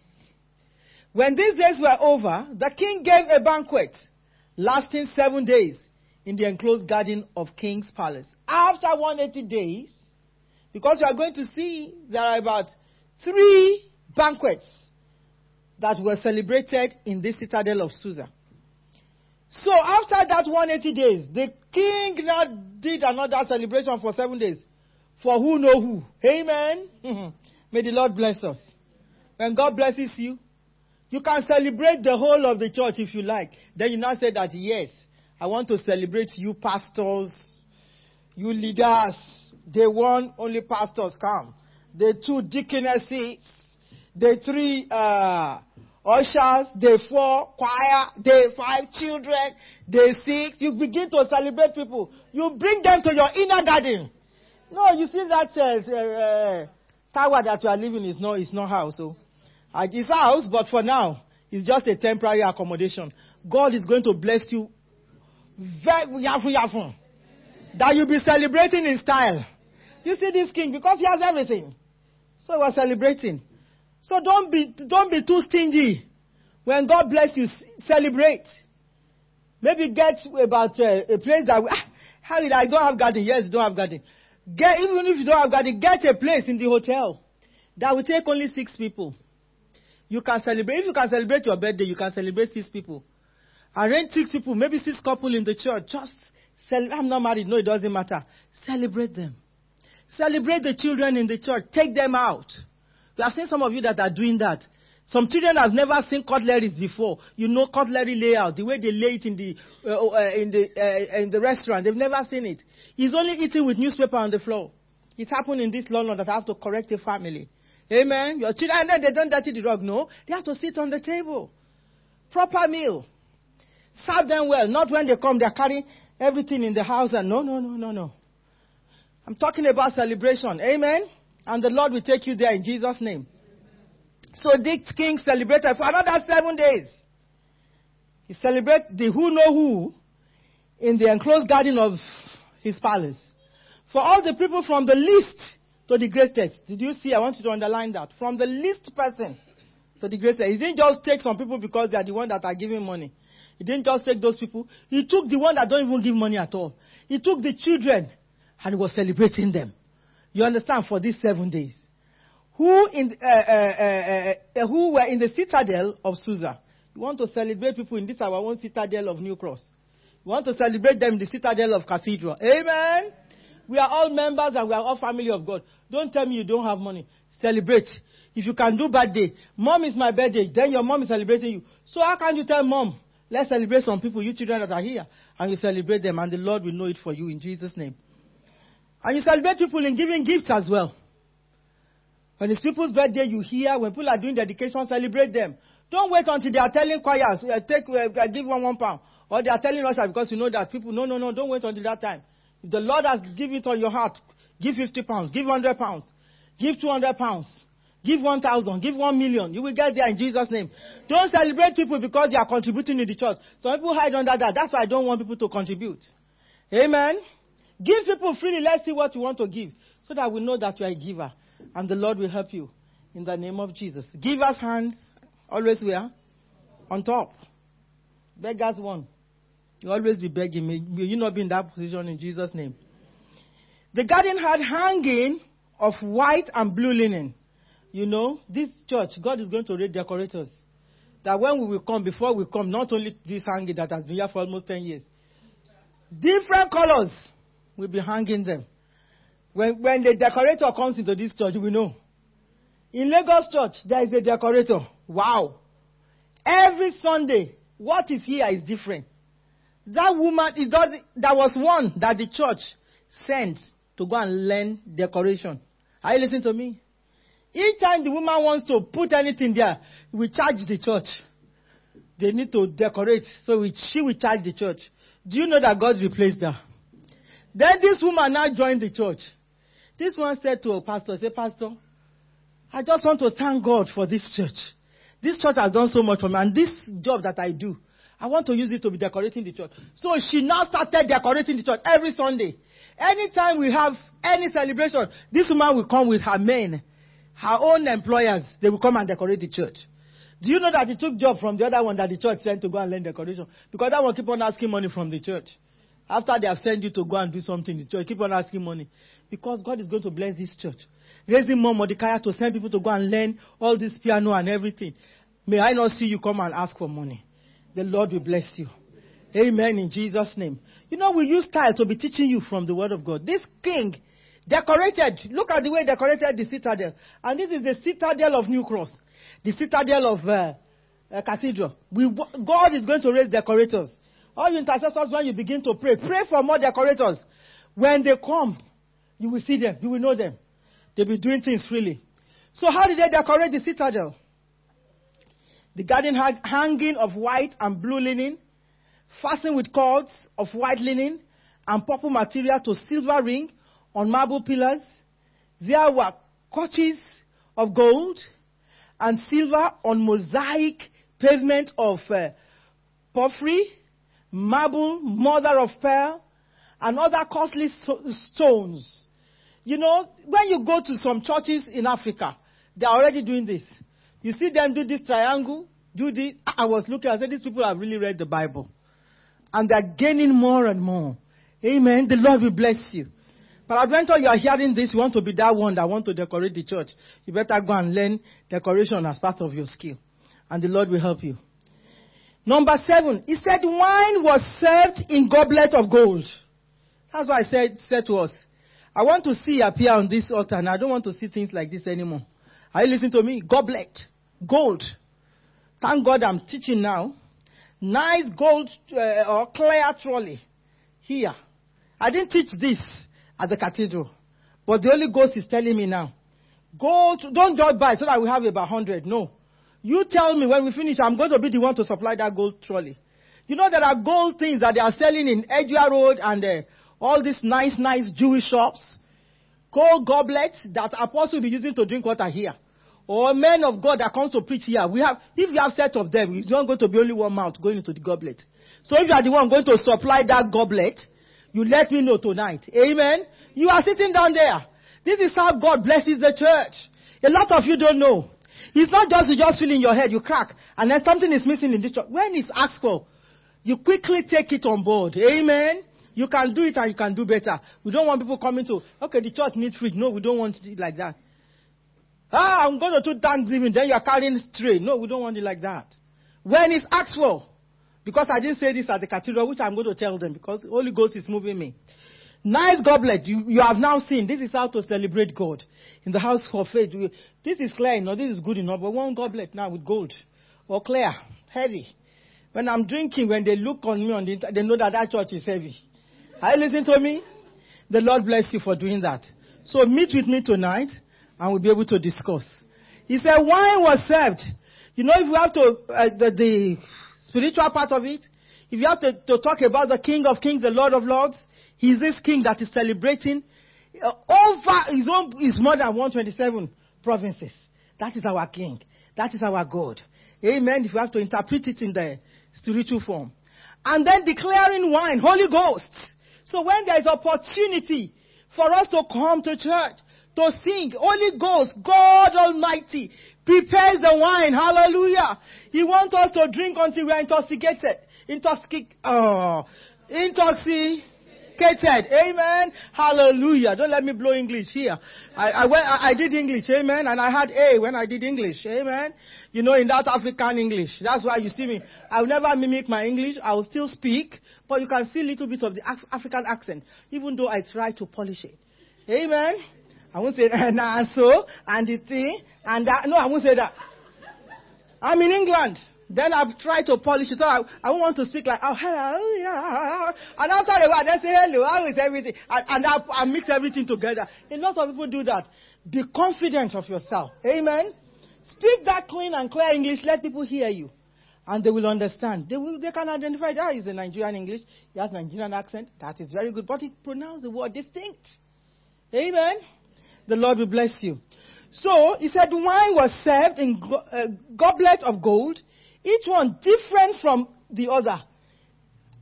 When these days were over, the king gave a banquet lasting seven days in the enclosed garden of King's Palace. After 180 days, because you are going to see there are about three banquets that were celebrated in this citadel of Susa. So after that 180 days, the king now did another celebration for seven days. For who know who. Amen. (laughs) May the Lord bless us. When God blesses you, you can celebrate the whole of the church if you like. Then you now say that, yes, I want to celebrate you pastors, you leaders. Day one, only pastors come. The two deaconesses, the three uh, ushers, the four, choir, the five, children, the six. You begin to celebrate people. You bring them to your inner garden. No, you see that uh, uh, tower that you are living is not, is not house. So. At his house, but for now, it's just a temporary accommodation. God is going to bless you very. That you'll be celebrating in style. You see this king because he has everything. So we're celebrating. So don't be don't be too stingy. When God bless you, celebrate. Maybe get about uh, a place that ah, how did I don't have garden? Yes, don't have garden. Get even if you don't have garden, get a place in the hotel that will take only six people. You can celebrate. If you can celebrate your birthday, you can celebrate six people. Arrange six people, maybe six couple in the church. Just celebrate. I'm not married. No, it doesn't matter. Celebrate them. Celebrate the children in the church. Take them out. We have seen some of you that are doing that. Some children have never seen cutlery before. You know cutlery layout, the way they lay it in the uh, uh, in the uh, in the restaurant. They've never seen it. He's only eating with newspaper on the floor. It happened in this London that I have to correct a family. Amen. Your children, then they don't dirty the rug. No, they have to sit on the table. Proper meal. Serve them well. Not when they come, they're carrying everything in the house. And no, no, no, no, no. I'm talking about celebration. Amen. And the Lord will take you there in Jesus' name. So this king celebrated for another seven days. He celebrated the who know who in the enclosed garden of his palace. For all the people from the least to the greatest. Did you see? I want you to underline that. From the least person to the greatest. He didn't just take some people because they are the ones that are giving money. He didn't just take those people. He took the ones that don't even give money at all. He took the children and he was celebrating them. You understand? For these seven days. Who, in, uh, uh, uh, who were in the citadel of Susa. You want to celebrate people in this our own citadel of New Cross. You want to celebrate them in the citadel of Cathedral. Amen. We are all members and we are all family of God. Don't tell me you don't have money. Celebrate. If you can do birthday, mom is my birthday, then your mom is celebrating you. So how can you tell mom, let's celebrate some people, you children that are here, and you celebrate them, and the Lord will know it for you in Jesus' name. And you celebrate people in giving gifts as well. When it's people's birthday, you hear, when people are doing dedication, celebrate them. Don't wait until they are telling choirs, uh, take, uh, give one one pound. Or they are telling us because you know that people, no, no, no, don't wait until that time. If the Lord has given it on your heart, give 50 pounds, give 100 pounds, give 200 pounds, give 1,000, give 1 million. You will get there in Jesus' name. Don't celebrate people because they are contributing to the church. Some people hide under that. That's why I don't want people to contribute. Amen. Give people freely. Let's see what you want to give so that we know that you are a giver. And the Lord will help you in the name of Jesus. Give us hands. Always where? On top. Beggars one. You always be begging me. May you not be in that position in Jesus' name. The garden had hanging of white and blue linen. You know, this church, God is going to raise decorators. That when we will come, before we come, not only this hanging that has been here for almost 10 years, different colors will be hanging them. When, when the decorator comes into this church, we know. In Lagos Church, there is a decorator. Wow. Every Sunday, what is here is different. That woman, it does, there was one that the church sent to go and learn decoration. Are you listening to me? Each time the woman wants to put anything there, we charge the church. They need to decorate, so we, she will charge the church. Do you know that God replaced her? Then this woman now joined the church. This one said to a pastor, say, Pastor, I just want to thank God for this church. This church has done so much for me, and this job that I do, I want to use it to be decorating the church. So she now started decorating the church every Sunday. Anytime we have any celebration, this woman will come with her men, her own employers. They will come and decorate the church. Do you know that he took job from the other one that the church sent to go and learn decoration? Because that one keep on asking money from the church. After they have sent you to go and do something in the church, keep on asking money. Because God is going to bless this church. Raising more Mordecai to send people to go and learn all this piano and everything. May I not see you come and ask for money. The Lord will bless you. Amen in Jesus' name. You know, we use style to be teaching you from the Word of God. This king decorated, look at the way decorated the citadel. And this is the citadel of New Cross, the citadel of uh, uh, Cathedral. We, God is going to raise decorators. All you intercessors, when you begin to pray, pray for more decorators. When they come, you will see them, you will know them. They'll be doing things freely. So, how did they decorate the citadel? The garden had hanging of white and blue linen, fastened with cords of white linen and purple material to silver ring on marble pillars. There were couches of gold and silver on mosaic pavement of uh, porphyry, marble, mother of pearl, and other costly stones. You know, when you go to some churches in Africa, they are already doing this. You see them do this triangle, do this. I was looking, I said, these people have really read the Bible. And they're gaining more and more. Amen. The Lord will bless you. But Adventure, you are hearing this, you want to be that one that want to decorate the church. You better go and learn decoration as part of your skill. And the Lord will help you. Number seven, he said wine was served in goblet of gold. That's why I said, said to us, I want to see appear on this altar and I don't want to see things like this anymore. Are you listening to me? Goblet, gold. Thank God I'm teaching now. Nice gold uh, or clear trolley here. I didn't teach this at the cathedral, but the Holy Ghost is telling me now. Gold, don't just buy so that we have about 100. No. You tell me when we finish, I'm going to be the one to supply that gold trolley. You know, there are gold things that they are selling in Edgware Road and uh, all these nice, nice Jewish shops. Gold goblets that apostles will be using to drink water here. Or men of God that come to preach here. We have, if you have set of them, it's not going to be only one mouth going into the goblet. So if you are the one going to supply that goblet, you let me know tonight. Amen. You are sitting down there. This is how God blesses the church. A lot of you don't know. It's not just you just feel in your head, you crack, and then something is missing in this church. When it's asked for, you quickly take it on board. Amen. You can do it and you can do better. We don't want people coming to, okay, the church needs fridge. No, we don't want it like that. Ah, I'm going to do Thanksgiving, then you are carrying tray. No, we don't want it like that. When it's asked for, because I didn't say this at the cathedral, which I'm going to tell them because the Holy Ghost is moving me. Nice goblet. You, you have now seen. This is how to celebrate God. In the house of faith. We, this is clear enough. This is good enough. But one goblet now with gold. Or clear. Heavy. When I'm drinking, when they look on me on the they know that that church is heavy. Are you listening to me? The Lord bless you for doing that. So meet with me tonight and we'll be able to discuss. He said wine was served. You know, if you have to, uh, the, the spiritual part of it, if you have to, to talk about the King of Kings, the Lord of Lords, He's this king that is celebrating uh, over his own, is more than 127 provinces. That is our king. That is our God. Amen. If you have to interpret it in the spiritual form. And then declaring wine, Holy Ghost. So when there is opportunity for us to come to church, to sing, Holy Ghost, God Almighty, prepares the wine. Hallelujah. He wants us to drink until we are intoxicated. Intoxic, oh, intoxicated Amen. Hallelujah. Don't let me blow English here. I, I, went, I, I did English. Amen. And I had A when I did English. Amen. You know, in that African English. That's why you see me. I will never mimic my English. I will still speak. But you can see a little bit of the Af- African accent. Even though I try to polish it. Amen. I won't say, (laughs) nah, so, and the thing, and that. No, I won't say that. I'm in England. Then I've tried to polish it. So I, I want to speak like, oh, hello, yeah. And after a while, they say, hello, how is everything? And, and I, I mix everything together. A lot of people do that. Be confident of yourself. Amen. Speak that clean and clear English. Let people hear you. And they will understand. They, will, they can identify that is a Nigerian English. He has Nigerian accent. That is very good. But he pronounced the word distinct. Amen. The Lord will bless you. So, he said wine was served in uh, goblet of gold each one different from the other.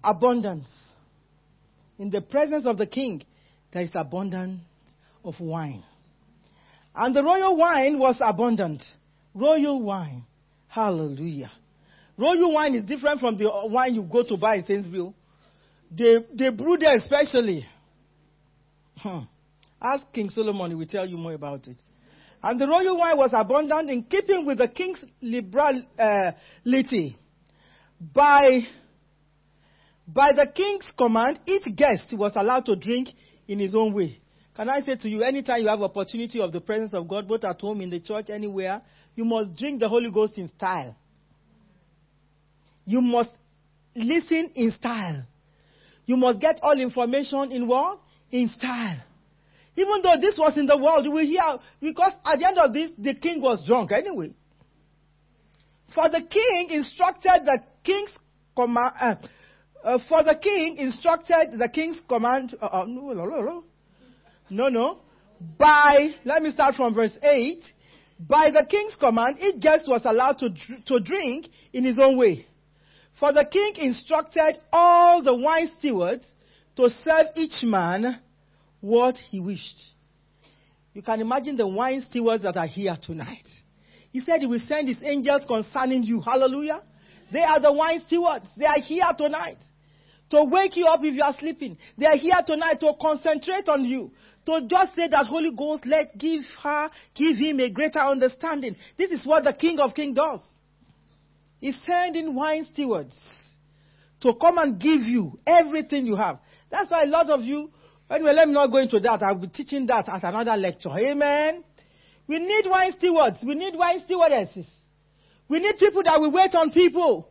Abundance. In the presence of the king, there is abundance of wine. And the royal wine was abundant. Royal wine. Hallelujah. Royal wine is different from the wine you go to buy in Sainsville. They, they brew there especially. Hmm. Ask King Solomon, he will tell you more about it. And the royal wine was abundant in keeping with the king's liberality. Uh, by, by the king's command, each guest was allowed to drink in his own way. Can I say to you, anytime you have opportunity of the presence of God, both at home, in the church, anywhere, you must drink the Holy Ghost in style. You must listen in style. You must get all information in what? In style. Even though this was in the world, we hear, because at the end of this, the king was drunk anyway. For the king instructed the king's command, uh, uh, for the king instructed the king's command, uh, uh no, no, no, by, let me start from verse 8. By the king's command, each guest was allowed to, dr- to drink in his own way. For the king instructed all the wine stewards to serve each man what he wished. You can imagine the wine stewards that are here tonight. He said he will send his angels concerning you. Hallelujah. They are the wine stewards. They are here tonight to wake you up if you are sleeping. They are here tonight to concentrate on you. To just say that Holy Ghost, let give her, give him a greater understanding. This is what the King of Kings does. He's sending wine stewards to come and give you everything you have. That's why a lot of you, anyway, let me not go into that. I'll be teaching that at another lecture. Amen. We need wine stewards. We need wine stewardesses. We need people that will wait on people.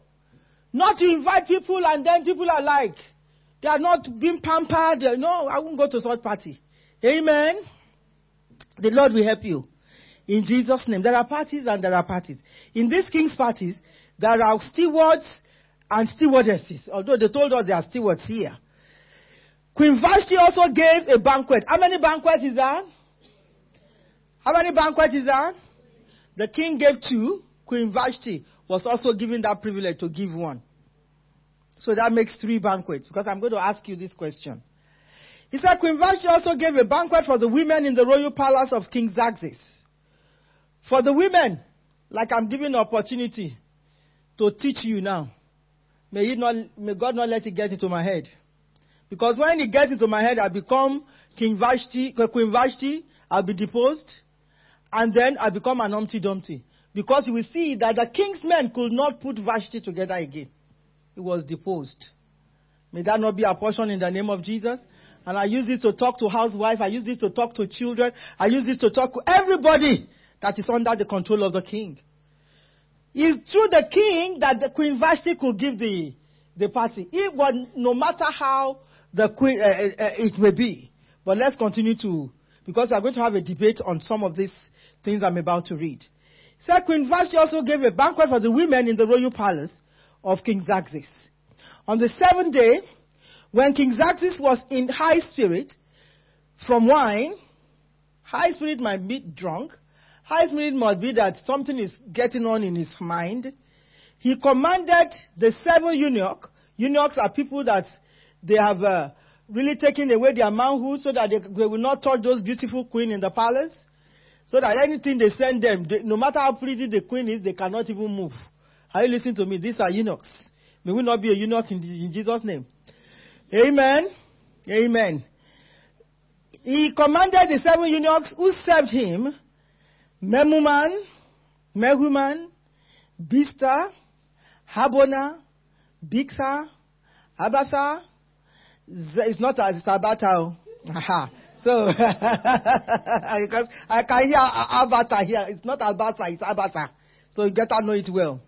Not to invite people and then people are like, they are not being pampered. No, I won't go to such party. Amen. The Lord will help you. In Jesus' name. There are parties and there are parties. In these king's parties, there are stewards and stewardesses. Although they told us there are stewards here. Queen Vashti also gave a banquet. How many banquets is that? How many banquets is that? The king gave two. Queen Vashti was also given that privilege to give one. So that makes three banquets because I'm going to ask you this question. He said Queen Vashti also gave a banquet for the women in the royal palace of King Xerxes. For the women, like I'm giving opportunity to teach you now. May, not, may God not let it get into my head. Because when it gets into my head, I become King Vashti, Queen Vashti, I'll be deposed, and then I become an Humpty Dumpty. Because you will see that the king's men could not put Vashti together again. He was deposed. May that not be a portion in the name of Jesus. And I use this to talk to housewife. I use this to talk to children. I use this to talk to everybody that is under the control of the king. It's through the king that the Queen Vashti could give the, the party. It was no matter how the uh, uh, it may be. But let's continue to, because we are going to have a debate on some of these things I'm about to read. So Queen Vashti also gave a banquet for the women in the royal palace of King Xerxes. On the seventh day, when King Xerxes was in high spirit from wine, high spirit might be drunk, high spirit must be that something is getting on in his mind. He commanded the seven eunuchs. Eunuchs are people that they have uh, really taken away their manhood so that they, they will not touch those beautiful queen in the palace. So that anything they send them, they, no matter how pretty the queen is, they cannot even move. Are you listening to me? These are eunuchs. May we not be a eunuch in, in Jesus' name. Amen. Amen. He commanded the seven eunuchs who served him, Memuman, Mehuman, Bista, Harbona, Bixa, Abasa. It's not as it's Tabata. So, (laughs) because I can hear Abata here. It's not Abasa, it's Abasa. So you better know it well.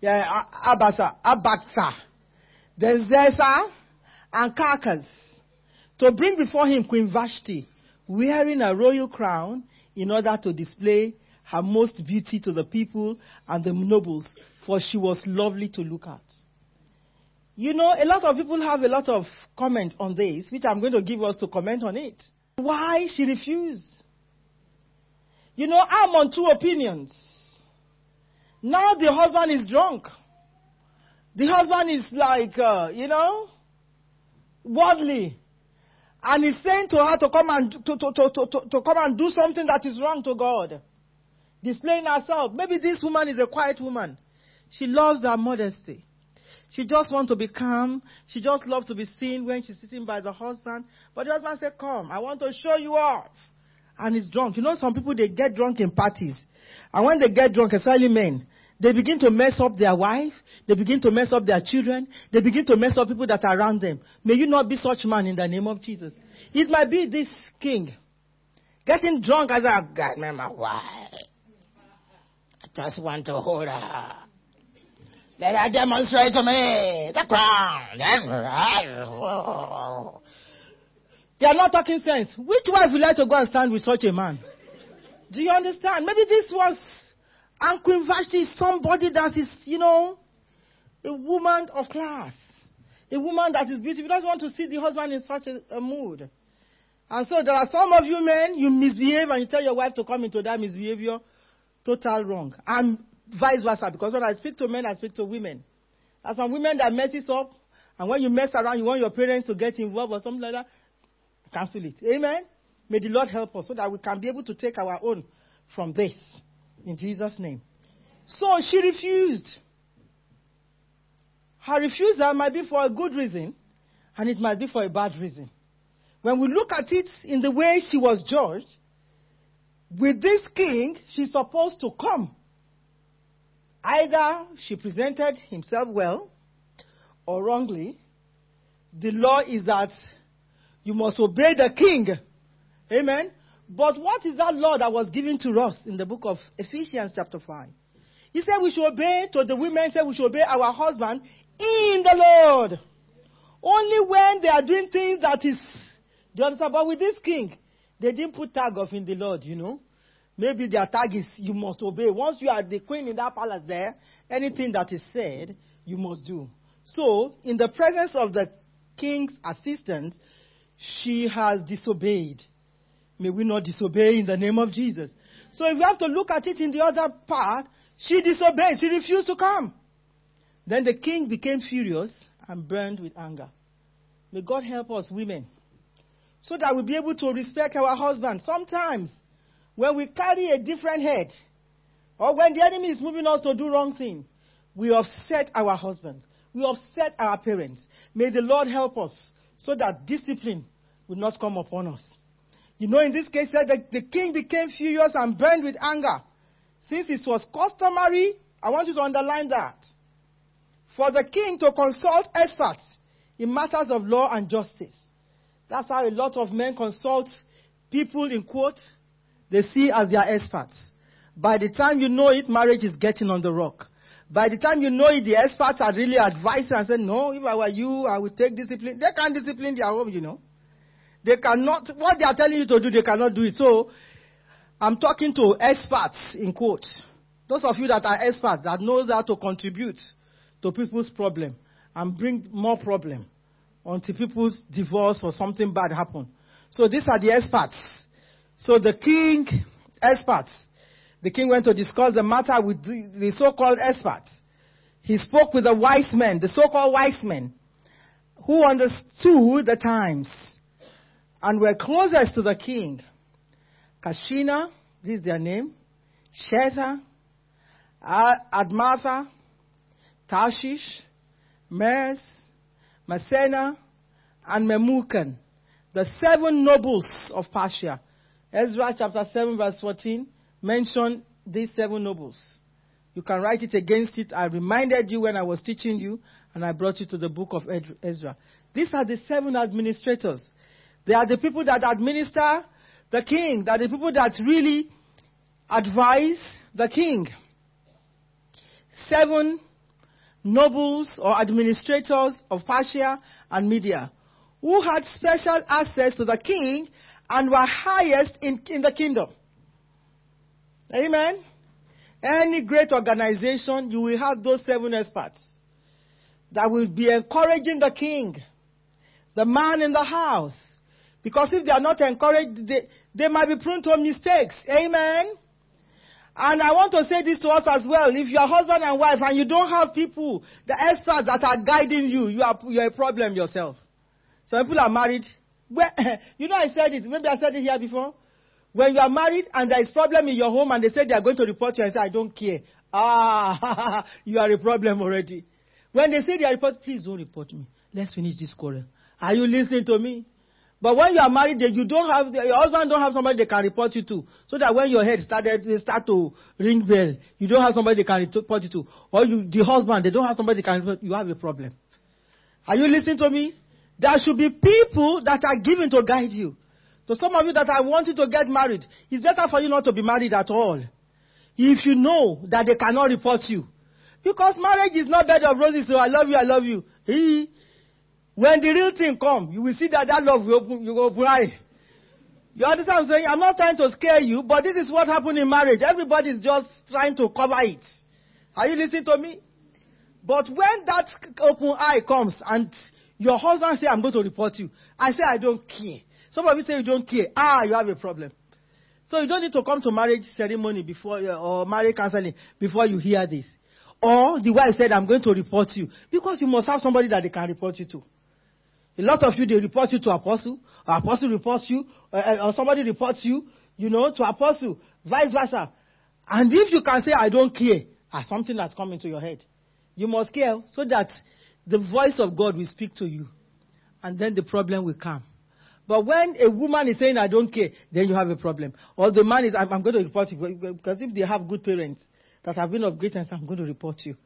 Yeah, Abasa, Abasa. Then Zesa and Karkas. To bring before him Queen Vashti, wearing a royal crown in order to display her most beauty to the people and the nobles, for she was lovely to look at. You know, a lot of people have a lot of comment on this, which I'm going to give us to comment on it. Why she refused? You know, I'm on two opinions. Now the husband is drunk. The husband is like, uh, you know, worldly. And he's saying to her to come and to, to, to, to, to come and do something that is wrong to God. Displaying herself. Maybe this woman is a quiet woman. She loves her modesty. She just wants to be calm. She just loves to be seen when she's sitting by the husband. But the husband said, Come, I want to show you off. And he's drunk. You know, some people, they get drunk in parties. And when they get drunk, especially men, they begin to mess up their wife. They begin to mess up their children. They begin to mess up people that are around them. May you not be such man in the name of Jesus. It might be this king. Getting drunk as a guy. Remember why? I just want to hold her. Let her demonstrate to me the crown. They are not talking sense. Which wife would like to go and stand with such a man? Do you understand? Maybe this was, and Queen Vashti somebody that is, you know, a woman of class. A woman that is beautiful. doesn't want to see the husband in such a, a mood. And so there are some of you men, you misbehave and you tell your wife to come into that misbehavior. Total wrong. And vice versa, because when I speak to men, I speak to women. There's some women that messes up, and when you mess around, you want your parents to get involved or something like that. Cancel it. Amen. May the Lord help us so that we can be able to take our own from this. In Jesus' name. So she refused. Her refusal might be for a good reason, and it might be for a bad reason. When we look at it in the way she was judged, with this king, she's supposed to come. Either she presented himself well or wrongly. The law is that you must obey the king. Amen. But what is that law that was given to us in the book of Ephesians chapter 5? He said we should obey to the women, he said we should obey our husband in the Lord. Only when they are doing things that is, do you understand? But with this king, they didn't put tag off in the Lord, you know. Maybe their tag is you must obey. Once you are the queen in that palace there, anything that is said, you must do. So, in the presence of the king's assistant, she has disobeyed. May we not disobey in the name of Jesus. So if we have to look at it in the other part, she disobeyed. She refused to come. Then the king became furious and burned with anger. May God help us, women, so that we'll be able to respect our husbands. Sometimes, when we carry a different head, or when the enemy is moving us to do wrong thing, we upset our husbands. We upset our parents. May the Lord help us so that discipline will not come upon us. You know, in this case, that the king became furious and burned with anger. Since it was customary, I want you to underline that, for the king to consult experts in matters of law and justice. That's how a lot of men consult people in court they see as their experts. By the time you know it, marriage is getting on the rock. By the time you know it, the experts are really advising and saying, No, if I were you, I would take discipline. They can't discipline their home, you know. They cannot, what they are telling you to do, they cannot do it. So, I'm talking to experts, in quote. Those of you that are experts, that knows how to contribute to people's problem and bring more problem until people's divorce or something bad happen. So these are the experts. So the king, experts, the king went to discuss the matter with the, so-called experts. He spoke with the wise men, the so-called wise men, who understood the times and were closest to the king. Karshena, this is their name, Shethar, Admatha, Tarshish, Meres, Marsena, and Memucan, the seven nobles of Persia. Ezra chapter 7 verse 14 mentioned these seven nobles. You can write it against it. I reminded you when I was teaching you, and I brought you to the book of Ezra. These are the seven administrators. They are the people that administer the king. They are the people that really advise the king. Seven nobles or administrators of Persia and Media who had special access to the king and were highest in, in the kingdom. Amen. Any great organization, you will have those seven experts that will be encouraging the king, the man in the house. Because if they are not encouraged, they, they might be prone to mistakes. Amen. And I want to say this to us as well. If you're husband and wife and you don't have people, the experts that are guiding you, you are, you're a problem yourself. Some people are married. Well, (laughs) you know, I said it. Maybe I said it here before. When you are married and there is problem in your home and they say they are going to report you and say, I don't care. Ah, (laughs) you are a problem already. When they say they are report, please don't report me. Let's finish this quarrel. Are you listening to me? But when you are married, you don't have your husband don't have somebody they can report you to, so that when your head started start to ring bell, you don't have somebody they can report you to, or you the husband they don't have somebody they can report. You have a problem. Are you listening to me? There should be people that are given to guide you. So some of you that are wanting to get married, it's better for you not to be married at all. If you know that they cannot report you. Because marriage is not bed of roses, so I love you, I love you. When the real thing comes, you will see that that love will open, you will open eye. You understand what I'm saying? I'm not trying to scare you, but this is what happened in marriage. Everybody is just trying to cover it. Are you listening to me? But when that open eye comes and your husband say, I'm going to report you. I say, I don't care. Some of you say you don't care. Ah, you have a problem. So you don't need to come to marriage ceremony before uh, or marriage counseling before you hear this. Or the wife said, I'm going to report you. Because you must have somebody that they can report you to. A lot of you, they report you to apostle, or apostle reports you, or, or somebody reports you, you know, to apostle, vice versa. And if you can say, I don't care, as something has come into your head, you must care so that the voice of God will speak to you. And then the problem will come. But when a woman is saying, I don't care, then you have a problem. Or the man is, I'm, I'm going to report you. Because if they have good parents that have been of great greatness, I'm going to report you.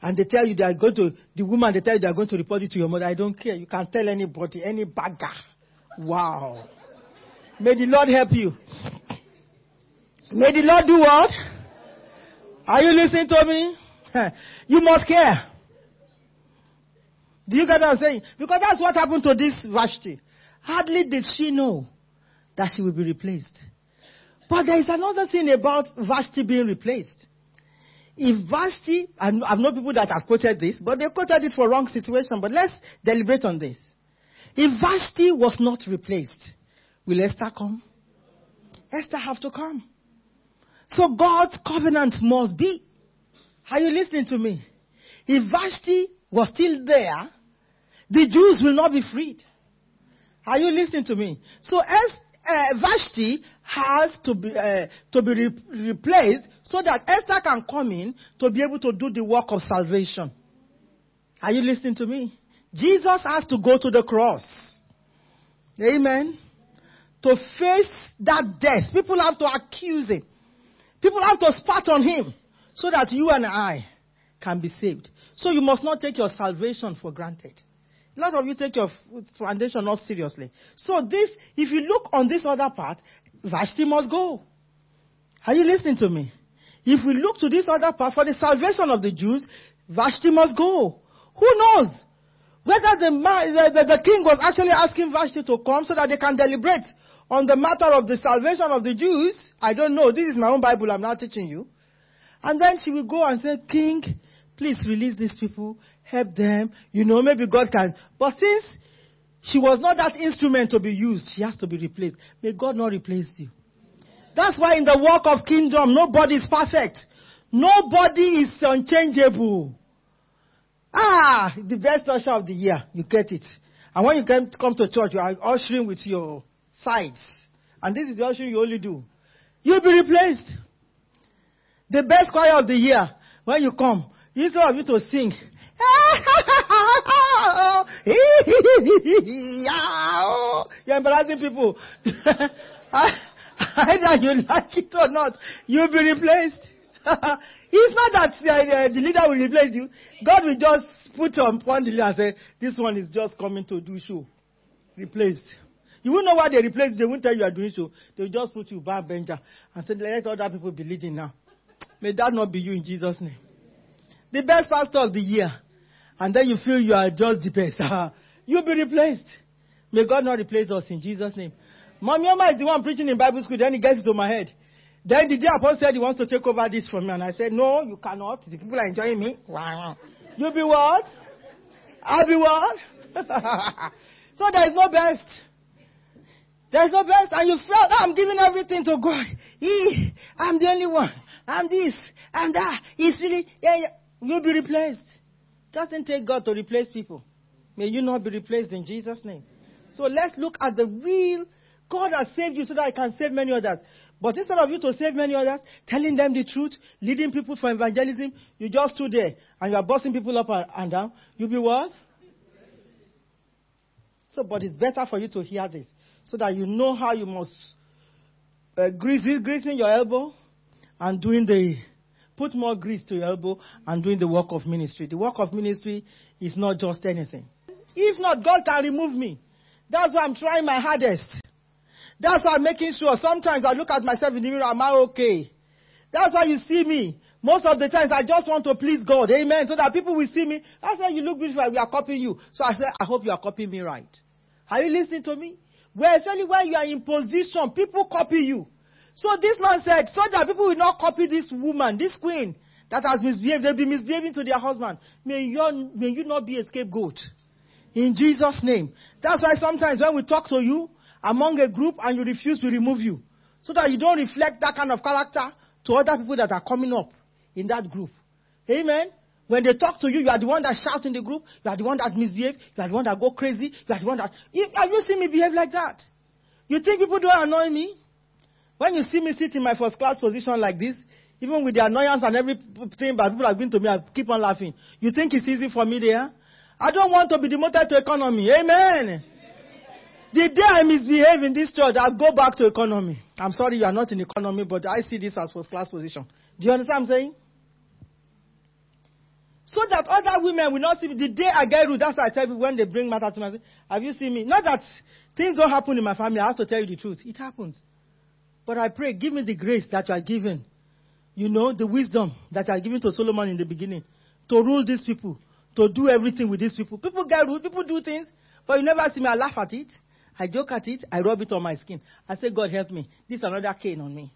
And they tell you they are going to, the woman, they tell you they are going to report you to your mother. I don't care. You can't tell anybody, any bagger. Wow. May the Lord help you. May the Lord do what? Are you listening to me? (laughs) you must care. Do you get what I'm saying? Because that's what happened to this Vashti. Hardly did she know that she will be replaced. But there is another thing about Vashti being replaced. If Vashti, and I've known people that have quoted this, but they quoted it for wrong situation, but let's deliberate on this. If Vashti was not replaced, will Esther come? Esther have to come. So God's covenant must be. Are you listening to me? If Vashti was still there, the Jews will not be freed. Are you listening to me? So as uh, Vashti has to be uh, to be re- replaced so that Esther can come in to be able to do the work of salvation. Are you listening to me? Jesus has to go to the cross. Amen. To face that death. People have to accuse him. People have to spat on him so that you and I can be saved. So you must not take your salvation for granted. A lot of you take your foundation not seriously. So this, if you look on this other part, Vashti must go. Are you listening to me? If we look to this other part for the salvation of the Jews, Vashti must go. Who knows? Whether the, the, the, the king was actually asking Vashti to come so that they can deliberate on the matter of the salvation of the Jews. I don't know. This is my own Bible. I'm not teaching you. And then she will go and say, King, please release these people help them. You know, maybe God can. But since she was not that instrument to be used, she has to be replaced. May God not replace you. That's why in the work of kingdom, nobody is perfect. Nobody is unchangeable. Ah, the best usher of the year. You get it. And when you come to church, you are ushering with your sides. And this is the ushering you only do. You'll be replaced. The best choir of the year, when you come, instead of you to sing, (laughs) you're embarrassing people. (laughs) Either you like it or not, you'll be replaced. (laughs) it's not that uh, the leader will replace you. God will just put on one the leader and say, this one is just coming to do show. Replaced. You won't know why they replace They won't tell you are doing show. They will just put you back bencher and say, let other people be leading now. May that not be you in Jesus' name. The best pastor of the year and then you feel you are just the best, (laughs) ah, you'll be replaced. May God not replace us in Jesus' name. Mommy Oma is the one preaching in Bible school, then he gets it my head. Then the day apostle said he wants to take over this from me, and I said, No, you cannot. The people are enjoying me. Wow. You'll be what? I'll be what? (laughs) so there is no best. There is no best, and you felt I'm giving everything to God. He, I'm the only one. I'm this. I'm that. He's really, yeah, yeah. You'll be replaced doesn't take God to replace people. May you not be replaced in Jesus' name. So let's look at the real God has saved you so that I can save many others. But instead of you to save many others, telling them the truth, leading people for evangelism, you just stood there and you are bossing people up and down. You'll be what? So, but it's better for you to hear this so that you know how you must uh, grease, greasing your elbow and doing the Put more grease to your elbow and doing the work of ministry. The work of ministry is not just anything. If not, God can remove me. That's why I'm trying my hardest. That's why I'm making sure. Sometimes I look at myself in the mirror, am I okay? That's why you see me. Most of the times I just want to please God. Amen. So that people will see me. That's why you look beautiful. We are copying you. So I said, I hope you are copying me right. Are you listening to me? Well, especially when you are in position, people copy you. So this man said, so that people will not copy this woman, this queen that has misbehaved, they'll be misbehaving to their husband. May you, may you not be a scapegoat. In Jesus' name. That's why sometimes when we talk to you among a group and you refuse, we remove you. so that you don't reflect that kind of character to other people that are coming up in that group. Amen. When they talk to you, you are the one that shouts in the group. You are the one that misbehaves, You are the one that go crazy. You are the one that. Have you seen me behave like that? You think people don't annoy me? When you see me sit in my first class position like this, even with the annoyance and everything that people have been to me, I keep on laughing. You think it's easy for me there? I don't want to be demoted to economy. Amen. The day I misbehave in this church, I'll go back to economy. I'm sorry you are not in economy, but I see this as first class position. Do you understand what I'm saying? So that other women will not see me. The day I get rude, that's why I tell people when they bring matter to me, I say, have you seen me? Not that things don't happen in my family. I have to tell you the truth. It happens. But I pray, give me the grace that you are given. You know, the wisdom that you are given to Solomon in the beginning. To rule these people. To do everything with these people. People get rude. People do things. But you never see me. I laugh at it. I joke at it, I rub it on my skin. I say, God help me. This is another cane on me.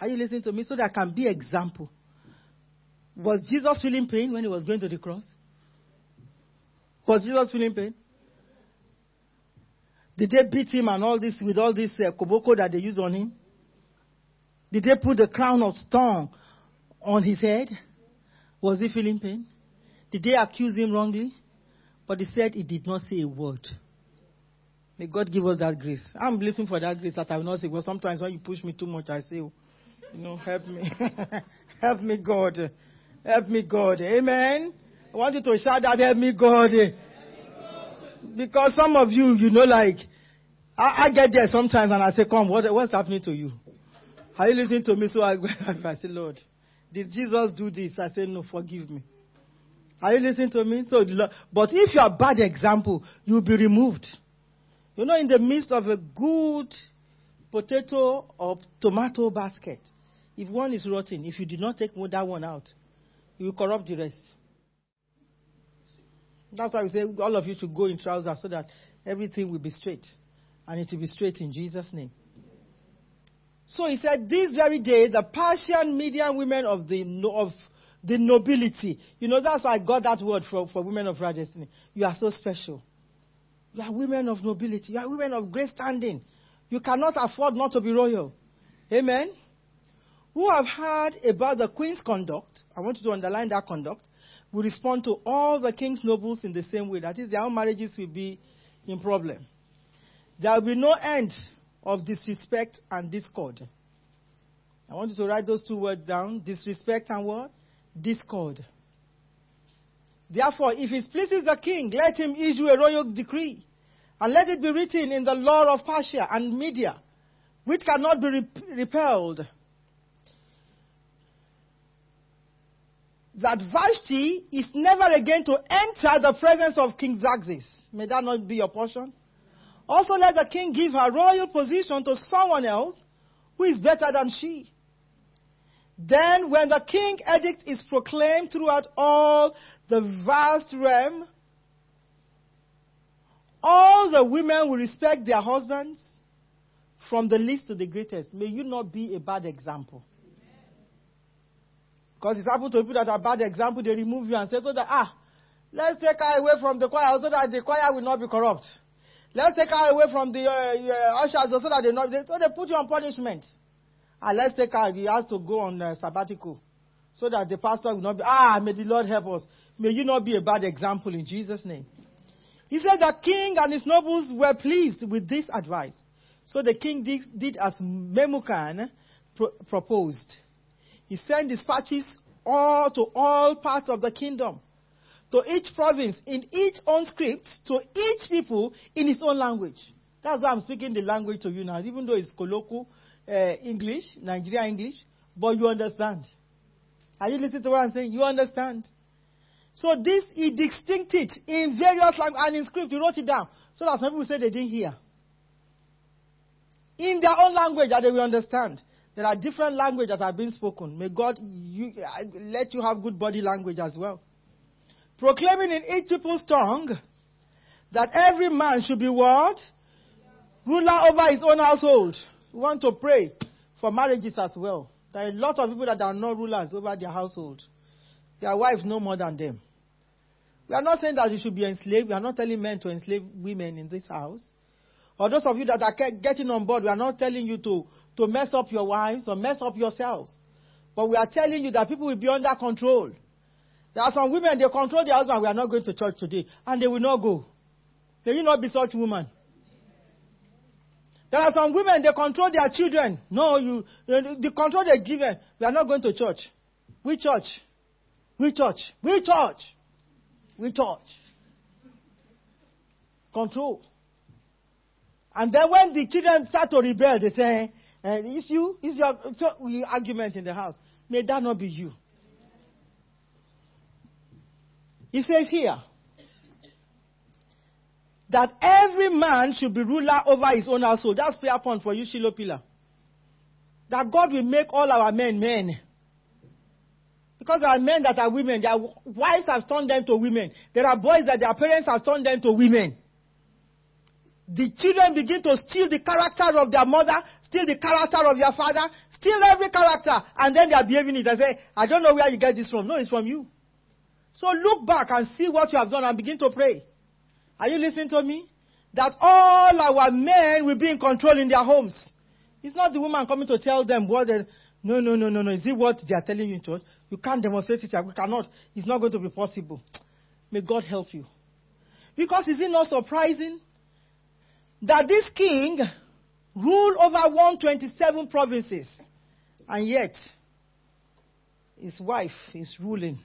Are you listening to me? So that I can be example. Was Jesus feeling pain when he was going to the cross? Was Jesus feeling pain? Did they beat him and all this with all this uh, koboko that they use on him? Did they put the crown of thorn on his head? Was he feeling pain? Did they accuse him wrongly? But he said he did not say a word. May God give us that grace. I'm believing for that grace that I will not say, well, sometimes when you push me too much, I say, oh, you know, help me. (laughs) help me, God. Help me, God. Amen. I want you to shout that, help me, God. Because some of you, you know, like, I, I get there sometimes and I say, come, what, what's happening to you? Are you listening to me? So I, (laughs) I say, Lord, did Jesus do this? I say, no, forgive me. Are you listening to me? So, but if you are a bad example, you'll be removed. You know, in the midst of a good potato or tomato basket, if one is rotten, if you did not take that one out, you will corrupt the rest. That's why we say all of you should go in trousers so that everything will be straight. And it will be straight in Jesus' name. So he said, this very day, the Persian median women of the, of the nobility. You know, that's why I got that word for, for women of destiny. You are so special. You are women of nobility. You are women of great standing. You cannot afford not to be royal. Amen. Who have heard about the queen's conduct, I want you to underline that conduct, will respond to all the king's nobles in the same way. That is, their own marriages will be in problem. There will be no end of disrespect and discord. I want you to write those two words down disrespect and what? Discord. Therefore, if it pleases the king, let him issue a royal decree, and let it be written in the law of Persia and Media, which cannot be repelled, that Vashti is never again to enter the presence of King Xerxes. May that not be your portion. Also, let the king give her royal position to someone else who is better than she. Then, when the king edict is proclaimed throughout all the vast realm, all the women will respect their husbands from the least to the greatest. May you not be a bad example. Because it's happened to people that are bad example, they remove you and say so that, ah, let's take her away from the choir so that the choir will not be corrupt. Let's take her away from the uh, uh, ushers so that they they, so they put you on punishment. And let's take her, he has to go on uh, sabbatical so that the pastor will not be, ah, may the Lord help us. May you not be a bad example in Jesus' name. He said the king and his nobles were pleased with this advice. So the king did, did as Memucan pro- proposed. He sent dispatches all to all parts of the kingdom, to each province in each own script, to each people in his own language. That's why I'm speaking the language to you now, even though it's colloquial uh, English, Nigeria English, but you understand. Are you listening to what I'm saying? You understand. So this, he distinct it in various languages and in script, he wrote it down. So that some people say they didn't hear. In their own language that they will understand. There are different languages that are being spoken. May God you, let you have good body language as well. Proclaiming in each people's tongue that every man should be what? Ruler over his own household. We want to pray for marriages as well. There are a lot of people that are not rulers over their household. Their wives know more than them. We are not saying that you should be enslaved. We are not telling men to enslave women in this house. or those of you that are getting on board, we are not telling you to, to mess up your wives or mess up yourselves. But we are telling you that people will be under control. There are some women, they control their husband. We are not going to church today. And they will not go. May you not be such woman. There are some women, they control their children. No, you, the control they give them. We are not going to church. We church. We church. We church. We church. Control. And then when the children start to rebel, they say, uh, it's you, it's your so argument in the house. May that not be you. He says here that every man should be ruler over his own household. That's prayer point for you, Shiloh Pillar. That God will make all our men men. Because there are men that are women, their wives have turned them to women. There are boys that their parents have turned them to women. The children begin to steal the character of their mother, steal the character of their father, steal every character, and then they are behaving it. They say, I don't know where you get this from. No, it's from you. So look back and see what you have done and begin to pray. Are you listening to me? That all our men will be in control in their homes. It's not the woman coming to tell them what they. No, no, no, no, no. Is it what they are telling you in? You can't demonstrate it. You cannot. It's not going to be possible. May God help you. Because is it not surprising that this king ruled over 127 provinces, and yet his wife is ruling.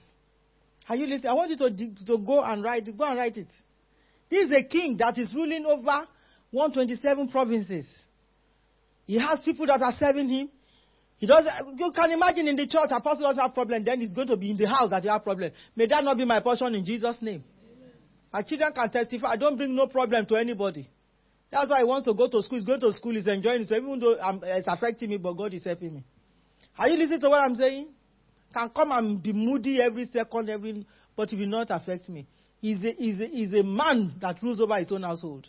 Are you listening? I want you to, to go and write it. Go and write it. This is a king that is ruling over 127 provinces. He has people that are serving him. He does. You can imagine in the church, apostle doesn't have problem. Then he's going to be in the house that you have problem. May that not be my portion in Jesus' name. Amen. My children can testify. I don't bring no problem to anybody. That's why he wants to go to school. He's going to school. He's enjoying it. So even though I'm, it's affecting me, but God is helping me. Are you listening to what I'm saying? Can come and be moody every second, every, but it will not affect me. He's a, he's, a, he's a man that rules over his own household.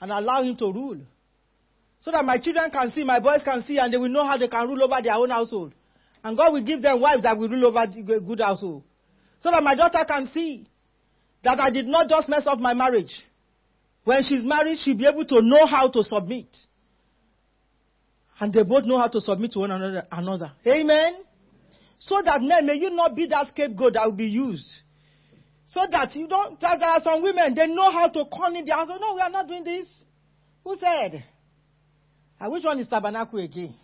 And allow him to rule. So that my children can see, my boys can see, and they will know how they can rule over their own household. And God will give them wives that will rule over the good household. So that my daughter can see that I did not just mess up my marriage. When she's married, she'll be able to know how to submit. And they both know how to submit to one another. another. Amen? So that men, may you not be that scapegoat that will be used. So that you don't, that there are some women, they know how to call in their house. No, we are not doing this. Who said? And which one is tabernacle again?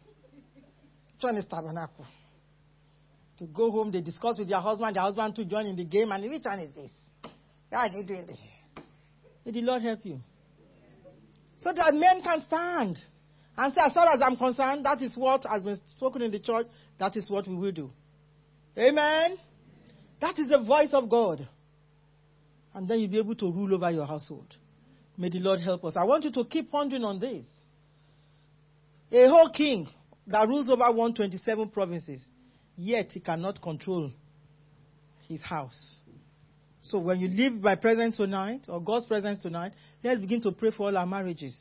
Which one is tabernacle? To go home, they discuss with their husband, their husband to join in the game, and which one is this? Why are they doing this? May the Lord help you. So that men can stand and say, as far as I'm concerned, that is what has been spoken in the church, that is what we will do. Amen. That is the voice of God. And then you'll be able to rule over your household. May the Lord help us. I want you to keep pondering on this. A whole king that rules over 127 provinces, yet he cannot control his house. So when you leave my presence tonight, or God's presence tonight, let's begin to pray for all our marriages.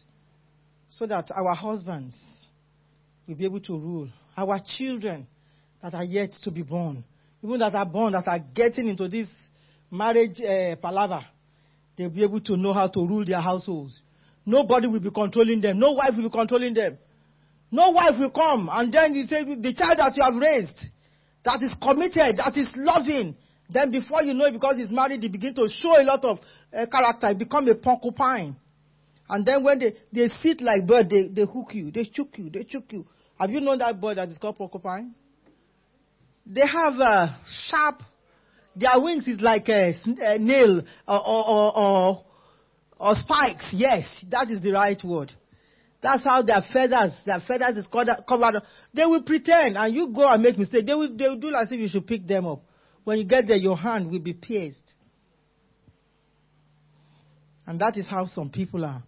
So that our husbands will be able to rule. Our children that are yet to be born, even that are born, that are getting into this marriage uh, palaver, they'll be able to know how to rule their households. Nobody will be controlling them. No wife will be controlling them. No wife will come and then you say the child that you have raised, that is committed, that is loving, then before you know it, because he's married, he begin to show a lot of uh, character. Become a porcupine. And then when they, they sit like bird, they, they hook you, they choke you, they choke you. Have you known that bird that is called porcupine? They have uh, sharp, their wings is like a, a nail or, or, or, or, spikes. Yes, that is the right word. That's how their feathers, their feathers is covered. They will pretend and you go and make mistake. They will, they will do as if you should pick them up. When you get there, your hand will be pierced. And that is how some people are.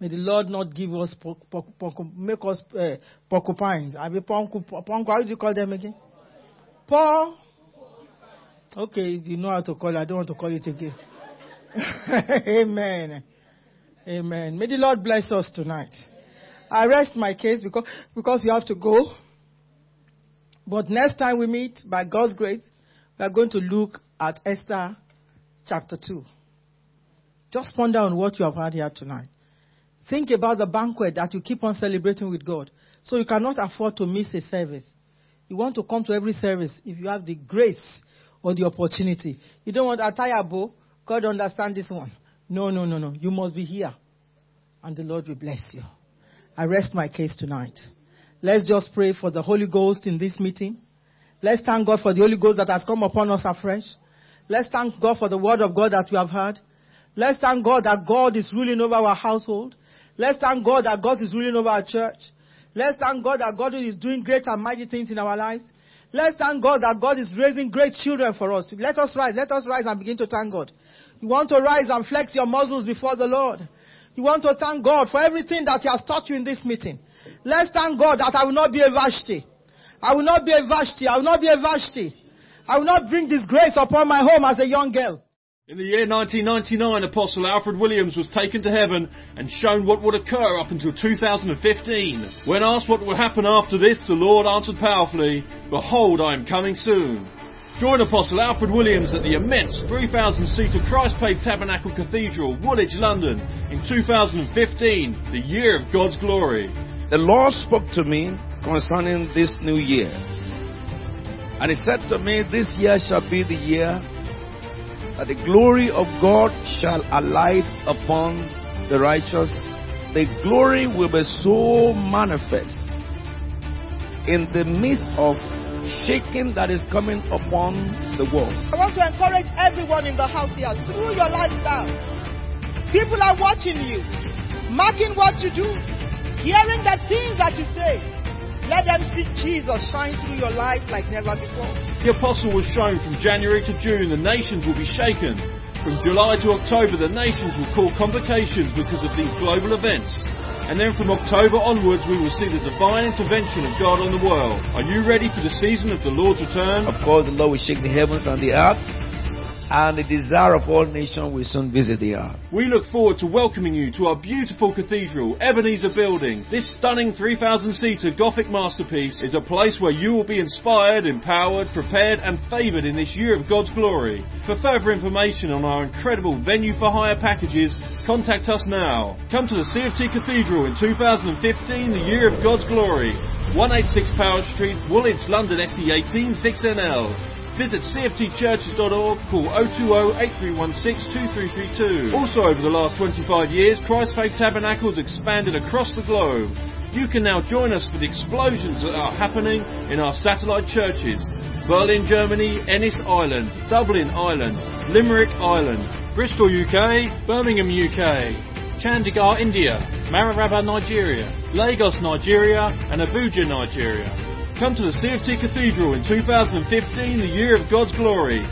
May the Lord not give us, make us uh, porcupines. I how do you call them again? Paul. Okay, you know how to call it. I don't want to call it again. (laughs) Amen. Amen. May the Lord bless us tonight. I rest my case because, because we have to go. But next time we meet, by God's grace, we are going to look at Esther chapter 2. Just ponder on what you have heard here tonight. Think about the banquet that you keep on celebrating with God. So you cannot afford to miss a service. You want to come to every service if you have the grace or the opportunity. You don't want Atayabo. God understand this one. No, no, no, no. You must be here. And the Lord will bless you. I rest my case tonight. Let's just pray for the Holy Ghost in this meeting. Let's thank God for the Holy Ghost that has come upon us afresh. Let's thank God for the word of God that we have heard. Let's thank God that God is ruling over our household. Let's thank God that God is ruling over our church. Let's thank God that God is doing great and mighty things in our lives. Let's thank God that God is raising great children for us. Let us rise. Let us rise and begin to thank God. You want to rise and flex your muscles before the Lord. You want to thank God for everything that He has taught you in this meeting. Let's thank God that I will not be a Vashti. I will not be a Vashti. I will not be a Vashti. I will not bring disgrace upon my home as a young girl. In the year 1999, Apostle Alfred Williams was taken to heaven and shown what would occur up until 2015. When asked what would happen after this, the Lord answered powerfully, Behold, I am coming soon. Join Apostle Alfred Williams at the immense 3,000-seater Christ Faith Tabernacle Cathedral, Woolwich, London, in 2015, the year of God's glory. The Lord spoke to me concerning this new year. And He said to me, This year shall be the year that the glory of God shall alight upon the righteous. The glory will be so manifest in the midst of shaking that is coming upon the world. I want to encourage everyone in the house here through your lifestyle. People are watching you, marking what you do, hearing the things that you say. Let them see Jesus shine through your life like never before. The apostle was shown from January to June, the nations will be shaken. From July to October, the nations will call convocations because of these global events. And then from October onwards, we will see the divine intervention of God on the world. Are you ready for the season of the Lord's return? Of course, the Lord will shake the heavens and the earth and the desire of all nations will soon visit the earth. We look forward to welcoming you to our beautiful cathedral, Ebenezer Building. This stunning 3,000 seater Gothic masterpiece is a place where you will be inspired, empowered, prepared, and favoured in this year of God's glory. For further information on our incredible venue for hire packages, contact us now. Come to the CFT Cathedral in 2015, the year of God's glory. 186 Powis Street, Woolwich, London, SE18 6NL. Visit cftchurches.org, call 020-8316-2332. Also over the last 25 years, Christ Faith Tabernacles expanded across the globe. You can now join us for the explosions that are happening in our satellite churches. Berlin, Germany, Ennis Ireland, Dublin Ireland, Limerick Ireland, Bristol UK, Birmingham UK, Chandigarh India, Mararaba Nigeria, Lagos Nigeria, and Abuja Nigeria. Come to the CFT Cathedral in 2015, the year of God's glory.